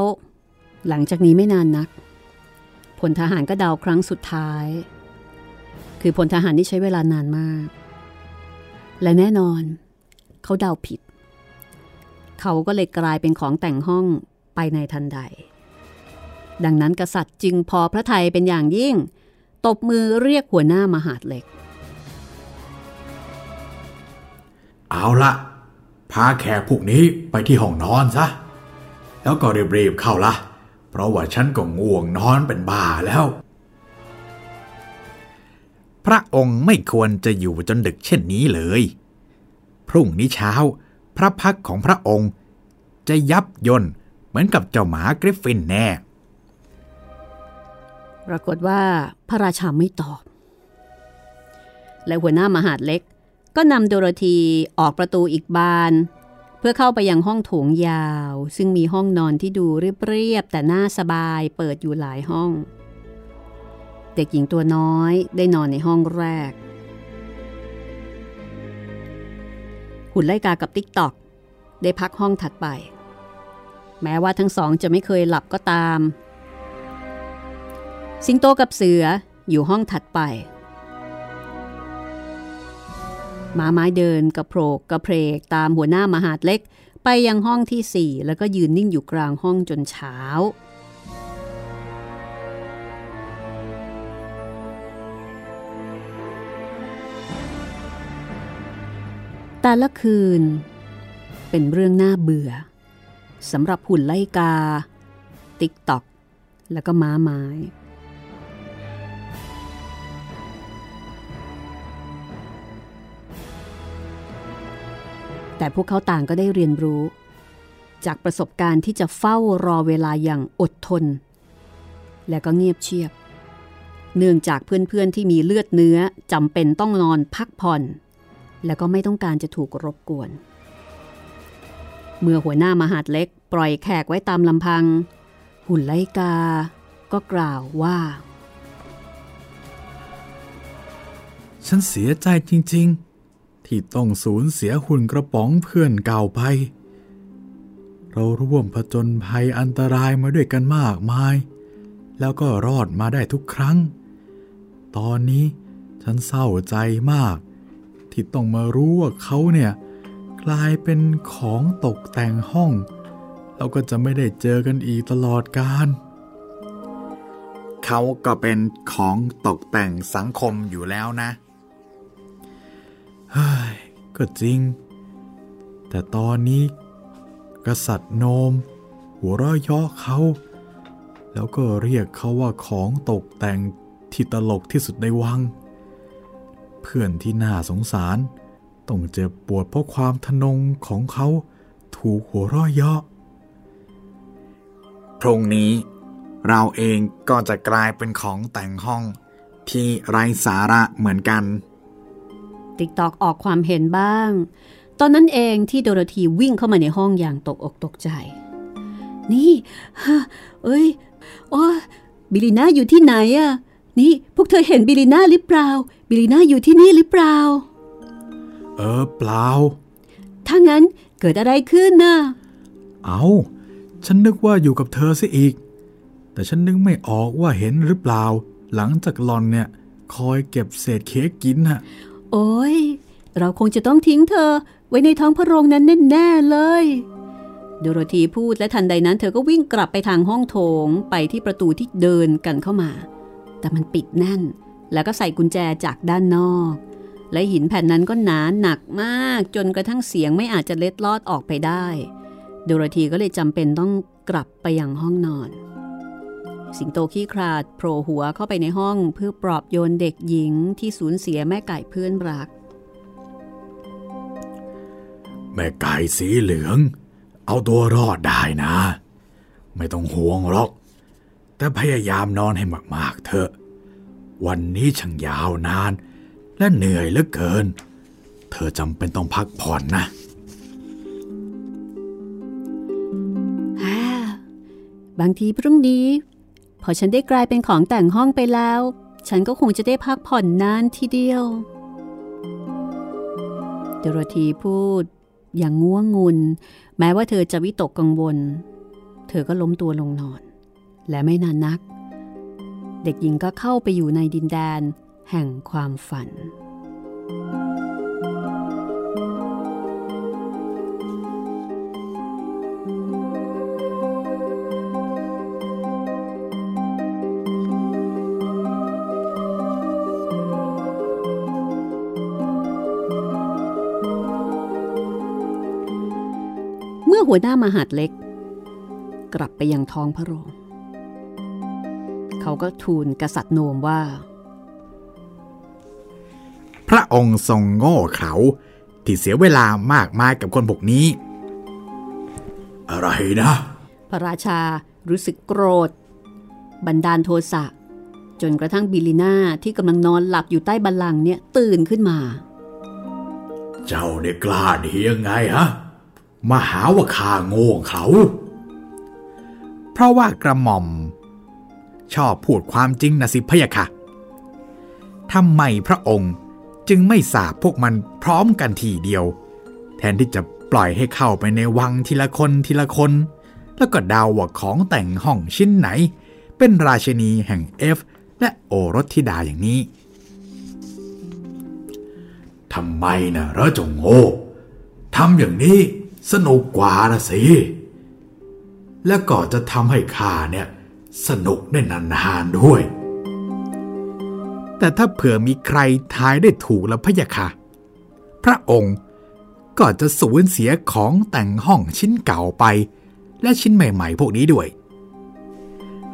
หลังจากนี้ไม่นานนักพลทหารก็เดาครั้งสุดท้าย คือพลทหารที่ใช้เวลานานมาก และแน่นอน เขาเดาผิด เขาก็เลยกลายเป็นของแต่งห้องไปในทันใด ดังนั้นกษัตริย์จึงพอพระไทยเป็นอย่างยิ่ง ตบมือเรียกหัวหน้ามหาดเล็ก เอาละพาแขกพวกนี้ไปที่ห้องนอนซะ แล้วก็รีบๆเข้าละเพราะว่าฉันก็ง่วงนอนเป็นบ้าแล้ว พระองค์ไม่ควรจะอยู่จนดึกเช่นนี้เลย พรุ่งนี้เช้า พระพักของพระองค์จะยับยนเหมือนกับเจ้าหมากริฟฟินแน่ ปรากฏว่าพระราชาไม่ตอบ และหัวหน้ามหาดเล็ก ก็นำโดโรธีออกประตูอีกบาน เพื่อเข้าไปยังห้องโถงยาว ซึ่งมีห้องนอนที่ดูเรียบๆแต่น่าสบายเปิดอยู่หลายห้อง เด็กหญิงตัวน้อยได้นอนในห้องแรก หุ่นไล่กากับติ๊กตอกได้พักห้องถัดไป แม้ว่าทั้งสองจะไม่เคยหลับก็ตาม สิงโตกับเสืออยู่ห้องถัดไป ม้าไม้เดินกระโผกกระเพรกตามหัวหน้ามหาดเล็ก ไปยังห้องที่สี่แล้วก็ยืนนิ่งอยู่กลางห้องจนเช้า แต่ละคืน เป็นเรื่องน่าเบื่อสำหรับหุ่นไล่กา ติ๊กตอก แล้วก็ม้าไม้ แต่พวกเขาต่างก็ได้เรียนรู้ จากประสบการณ์ที่จะเฝ้ารอเวลาอย่างอดทน และก็เงียบเชียบ เนื่องจากเพื่อนๆที่มีเลือดเนื้อจำเป็นต้องนอนพักผ่อน และก็ไม่ต้องการจะถูกรบกวน เมื่อหัวหน้ามหาดเล็กปล่อยแขกไว้ตามลำพัง หุ่นไลกา ก็กล่าวว่า ฉันเสียใจจริง ๆ ที่ต้องสูญเสียหุ่นกระป๋องเพื่อนเก่าไป เราร่วมผจญภัยอันตรายมาด้วยกันมากมาย แล้วก็รอดมาได้ทุกครั้ง ตอนนี้ฉันเศร้าใจมาก ที่ต้องมารู้ว่าเขาเนี่ยกลายเป็นของตกแต่งห้อง เราก็จะไม่ได้เจอกันอีกตลอดกาลเขาก็เป็นของตกแต่งสังคมอยู่แล้วนะ ก็จริง แต่ตอนนี้ กษัตริย์โนม หัวเราะเยาะเขา แล้วก็เรียกเขาว่าของตกแต่งที่ตลกที่สุดในวัง เพื่อนที่น่าสงสาร ต้องเจ็บปวดเพราะความทนงของเขาถูกหัวเราะเยาะพรุ่งนี้เราเองก็จะกลายเป็นของแต่งห้องที่ไร้สาระเหมือนกัน ติ๊กตอกออกความเห็นบ้าง ตอนนั้นเองที่โดโรธีวิ่งเข้ามาในห้องอย่างตกอกตกใจ นี่ฮะเอ้ยโอ้บิลิน่าอยู่ที่ไหนอะนี่พวกเธอเห็นบิลิน่าหรือเปล่า บิลิน่าอยู่ที่นี่หรือเปล่า เออเปล่า ถ้างั้นเกิดอะไรขึ้นน่ะ เอาฉันนึกว่าอยู่กับเธอซะอีก แต่ฉันนึกไม่ออกว่าเห็นหรือเปล่า หลังจากหลอนเนี่ย คอยเก็บเศษเค้กกินน่ะ โอ้ย เราคงจะต้องทิ้งเธอ ไว้ในท้องพระโรงนั้นแน่ๆเลย โดโรธีพูดและทันใดนั้น เธอก็วิ่งกลับไปทางห้องโถงไปที่ประตูที่เดินกันเข้ามา แต่มันปิดแน่น แล้วก็ใส่กุญแจจากด้านนอก และหินแผ่นนั้นก็หนาหนักมาก จนกระทั่งเสียงไม่อาจจะเล็ดลอดออกไปได้ โดโรธีก็เลยจำเป็นต้องกลับไปยังห้องนอน สิงโตขี้คลาดโผล่หัวเข้าไปในห้องเพื่อปลอบโยนเด็กหญิงที่สูญเสียแม่ไก่เพื่อนรัก แม่ไก่สีเหลือง เอาตัวรอดได้นะ ไม่ต้องห่วงหรอก แต่พยายามนอนให้มากๆเถอะ วันนี้ช่างยาวนาน และเหนื่อยเหลือเกิน เธอจำเป็นต้องพักผ่อนนะบางทีพรุ่งนี้ พอฉันได้กลายเป็นของแต่งห้องไปแล้ว ฉันก็คงจะได้พักผ่อนนานทีเดียวดโรธีพูดอย่างง่วงงุน แม้ว่าเธอจะวิตกกังวล เธอก็ล้มตัวลงนอน และไม่นานนัก เด็กหญิงก็เข้าไปอยู่ในดินแดนแห่งความฝันเมื่ อหัวหน้ามหาดเล็ก กลับไปยังท้องพระโรง เขาก็ทูลกษัตริย์โนมว่า พระองค์ทรงโง่เขลาที่เสียเวลามากมายกับคนพวกนี้ อะไรนะ พระราชารู้สึกโกรธ บันดาลโทสะจนกระทั่งบิลิน่าที่กำลังนอนหลับอยู่ใต้บัลลังก์เนี่ยตื่นขึ้นมา เจ้าได้กล้าดียังไงฮะ มาหาว่าข้าโง่เขา เพราะว่ากระหม่อม ชอบพูดความจริงนะสิพะยะค่ะทำไมพระองค์จึงไม่สาบพวกมันพร้อมกันทีเดียว แทนที่จะปล่อยให้เข้าไปในวังทีละคนทีละคน แล้วก็เดาว่าของแต่งห้องชิ้นไหน เป็นราชนีแห่งเอฟและโอรสธิดาอย่างนี้ทำไมนะเรอเจงโง่ทำอย่างนี้ สนุกกว่าละสิ แล้วก็จะทำให้ข้าเนี่ย สนุกได้นานๆด้วย แต่ถ้าเผื่อมีใครทายได้ถูกแล้วพะยะค่ะ พระองค์ก็จะสูญเสียของแต่งห้องชิ้นเก่าไป และชิ้นใหม่ ๆ พวกนี้ด้วย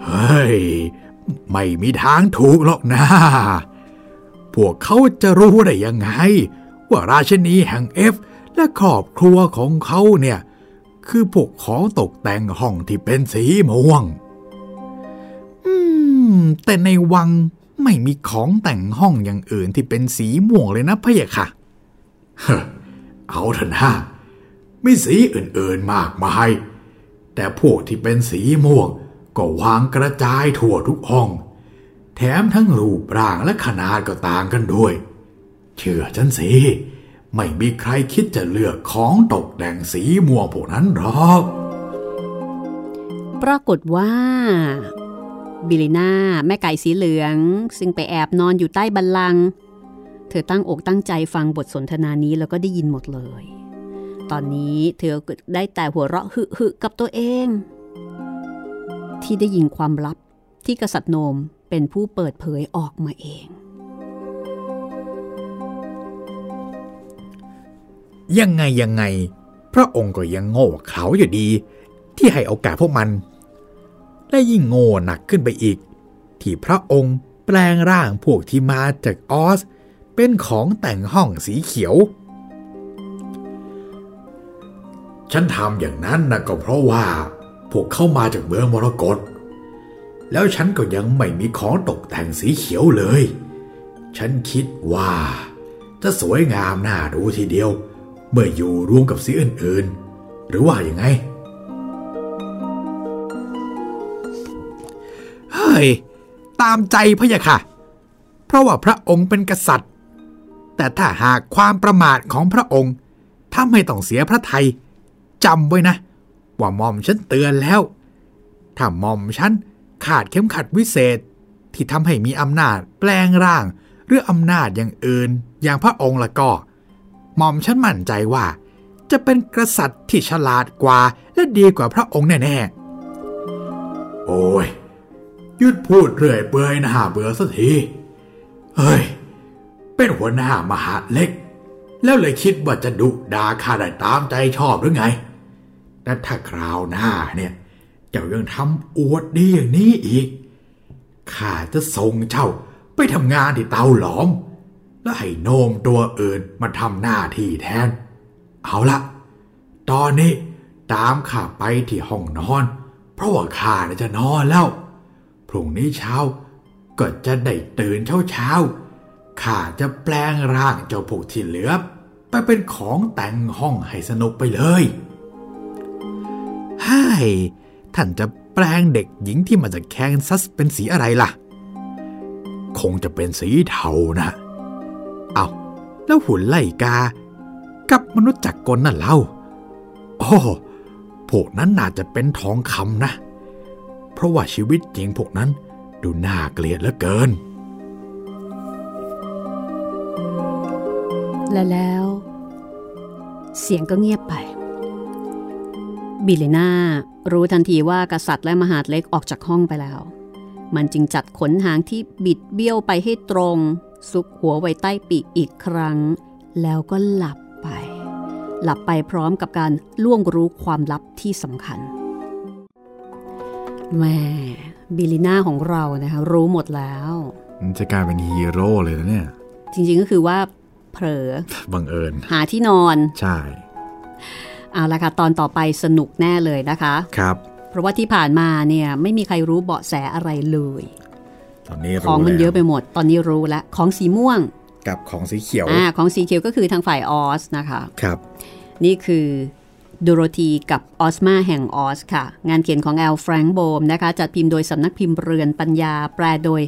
เฮ้ย ไม่มีทางถูกหรอกนะ พวกเขาจะรู้ได้ยังไง ว่าราชนีแห่งเอฟ และครอบครัวของเขาเนี่ย คือพวกของตกแต่งห้องที่เป็นสีม่วง อืม แต่ในวังไม่มีของแต่งห้องอย่างอื่นที่เป็นสีม่วงเลยนะพะยะค่ะเฮ้อเอาเถอะนะมีสีอื่นๆมากมาย แต่พวกที่เป็นสีม่วง ก็วางกระจายทั่วทุกห้อง แถมทั้งรูปร่างและขนาดก็ต่างกันด้วย เชื่อฉันสิ ไม่มีใครคิดจะเลือกของตกแต่งสีม่วงพวกนั้นหรอก ปรากฏว่า บิลิน่าแม่ไก่สีเหลือง ซึ่งไปแอบนอนอยู่ใต้บัลลัง เธอตั้งอกตั้งใจฟังบทสนทนานี้แล้วก็ได้ยินหมดเลย ตอนนี้เธอได้แต่หัวเราะหึหึกับตัวเอง ที่ได้ยินความลับที่กษัตริย์โนมเป็นผู้เปิดเผยออกมาเอง ยังไงยังไง พระองค์ก็ยังโง่เขาอยู่ดี ที่ให้โอกาสพวกมัน และยิ่งโง่หนักขึ้นไปอีก ที่พระองค์แปลงร่างพวกที่มาจากออส เป็นของแต่งห้องสีเขียว ฉันทำอย่างนั้นนะก็เพราะว่าพวกเข้ามาจากเมืองมรกตแล้วฉันก็ยังไม่มีของตกแต่งสีเขียวเลย ฉันคิดว่าจะสวยงามน่าดูทีเดียว เมื่ออยู่รวมกับสีอื่นๆ หรือว่าอย่างไงเฮ้ยตามใจพะยะค่ะ เพราะว่าพระองค์เป็นกษัตริย์ แต่ถ้าหากความประมาทของพระองค์ทำให้ต้องเสียพระไทยจำไว้นะ ว่าหม่อมฉันเตือนแล้ว ถ้าหม่อมฉันขาดเข็มขัดวิเศษที่ทำให้มีอำนาจแปลงร่าง หรืออำนาจอย่างอื่น อย่างพระองค์ละก็ หม่อมฉันมั่นใจว่า จะเป็นกษัตริย์ที่ฉลาดกว่าและดีกว่าพระองค์แน่ๆ โอ้ยหยุดพูดเรื่อยเปื่อยน่าเบื่อสักทีเฮ้ย เป็นหัวหน้ามหาเล็ก แล้วเลยคิดว่าจะดุดาข้าได้ตามใจชอบหรือไง แต่ถ้าคราวหน้าเนี่ย เจ้ายังทำอวดดีอย่างนี้อีก ข้าจะส่งเจ้าไปทำงานที่เตาหลอม แล้วให้โนมตัวอื่นมาทำหน้าที่แทน เอาละตอนนี้ตามข้าไปที่ห้องนอน เพราะว่าข้าน่ะจะนอนแล้ว พรุ่งนี้เช้าก็จะได้ตื่นเช้าเช้าๆข้าจะแปลงร่างเจ้าพวกที่เหลือ ไปเป็นของแต่งห้องให้สนุกไปเลยใช่ท่านจะแปลงเด็กหญิงที่มาจากแคนซัสเป็นสีอะไรล่ะ คงจะเป็นสีเทานะ เอาแล้วหุ่นไล่กา กับมนุษย์จักรกลนั่นเล่าโอ้พวกนั้นน่าจะเป็นทองคำนะ เพราะว่าชีวิตจริงพวกนั้นดูน่าเกลียดเหลือเกิน และแล้ว เสียงก็เงียบไป บิเลนารู้ทันทีว่ากษัตริย์และมหาดเล็กออกจากห้องไปแล้ว มันจึงจัดขนหางที่บิดเบี้ยวไปให้ตรง ซุกหัวไว้ใต้ปีกอีกครั้ง แล้วก็หลับไป หลับไปพร้อมกับการล่วงรู้ความลับที่สำคัญแม่บิลิน่าของเรานะคะรู้หมดแล้วมันจะกลายเป็นฮีโร่เลยนะเนี่ย จริงๆก็คือว่าเผลอบังเอิญ หาที่นอน ใช่ เอาละค่ะ ตอนต่อไปสนุกแน่เลยนะคะ ครับ เพราะว่าที่ผ่านมาเนี่ย ไม่มีใครรู้เบาะแสอะไรเลย ตอนนี้ของรู้มันแล้วเยอะไปหมด ตอนนี้รู้แล้วของสีม่วง กับของสีเขียวอ่าของสีเขียวก็คือทางฝ่ายออสนะคะครับ นี่คือดูโรธีกับออสมาแห่งออสค่ะ งานเขียนของแอลแฟรงโบมนะคะ จัดพิมพ์โดยสำนักพิมพ์เรือนปัญญา แปลโดย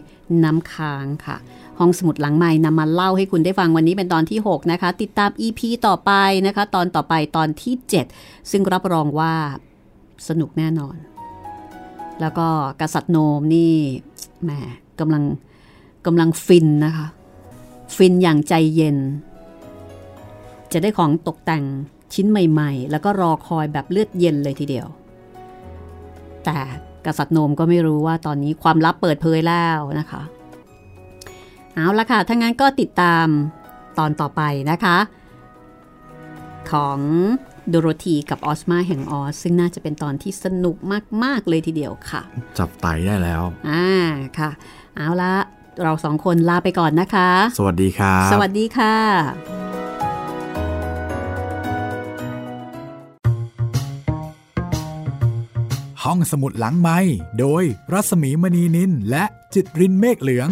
น้ำค้างค่ะ ห้องสมุดหลังใหม่นำมาเล่าให้คุณได้ฟังวันนี้เป็นตอนที่ 6 นะคะ ติดตาม EP ต่อไปนะคะ ตอนต่อไปตอนที่ 7 ซึ่งรับรองว่าสนุกแน่นอน แล้วก็กษัตริย์โนมนี่แหม กำลังกำลังฟินนะคะ ฟินอย่างใจเย็น จะได้ของตกแต่งชิ้นใหม่ๆ แล้วก็รอคอยแบบเลือดเย็นเลยทีเดียว แต่กษัตริย์โนมก็ไม่รู้ว่าตอนนี้ความลับเปิดเผยแล้วนะคะ เอาละค่ะ ถ้างั้นก็ติดตามตอนต่อไปนะคะ ของโดโรธีกับออสมาแห่งออส ซึ่งน่าจะเป็นตอนที่สนุกมาก ๆ เลยทีเดียวค่ะ จับไตได้แล้ว อ่าค่ะ เอาละเราสองคนลาไปก่อนนะคะ สวัสดีครับสวัสดีค่ะ ห้องสมุดหลังไม้โดยรัสมีมณีนินและจิตรินเมฆเหลือง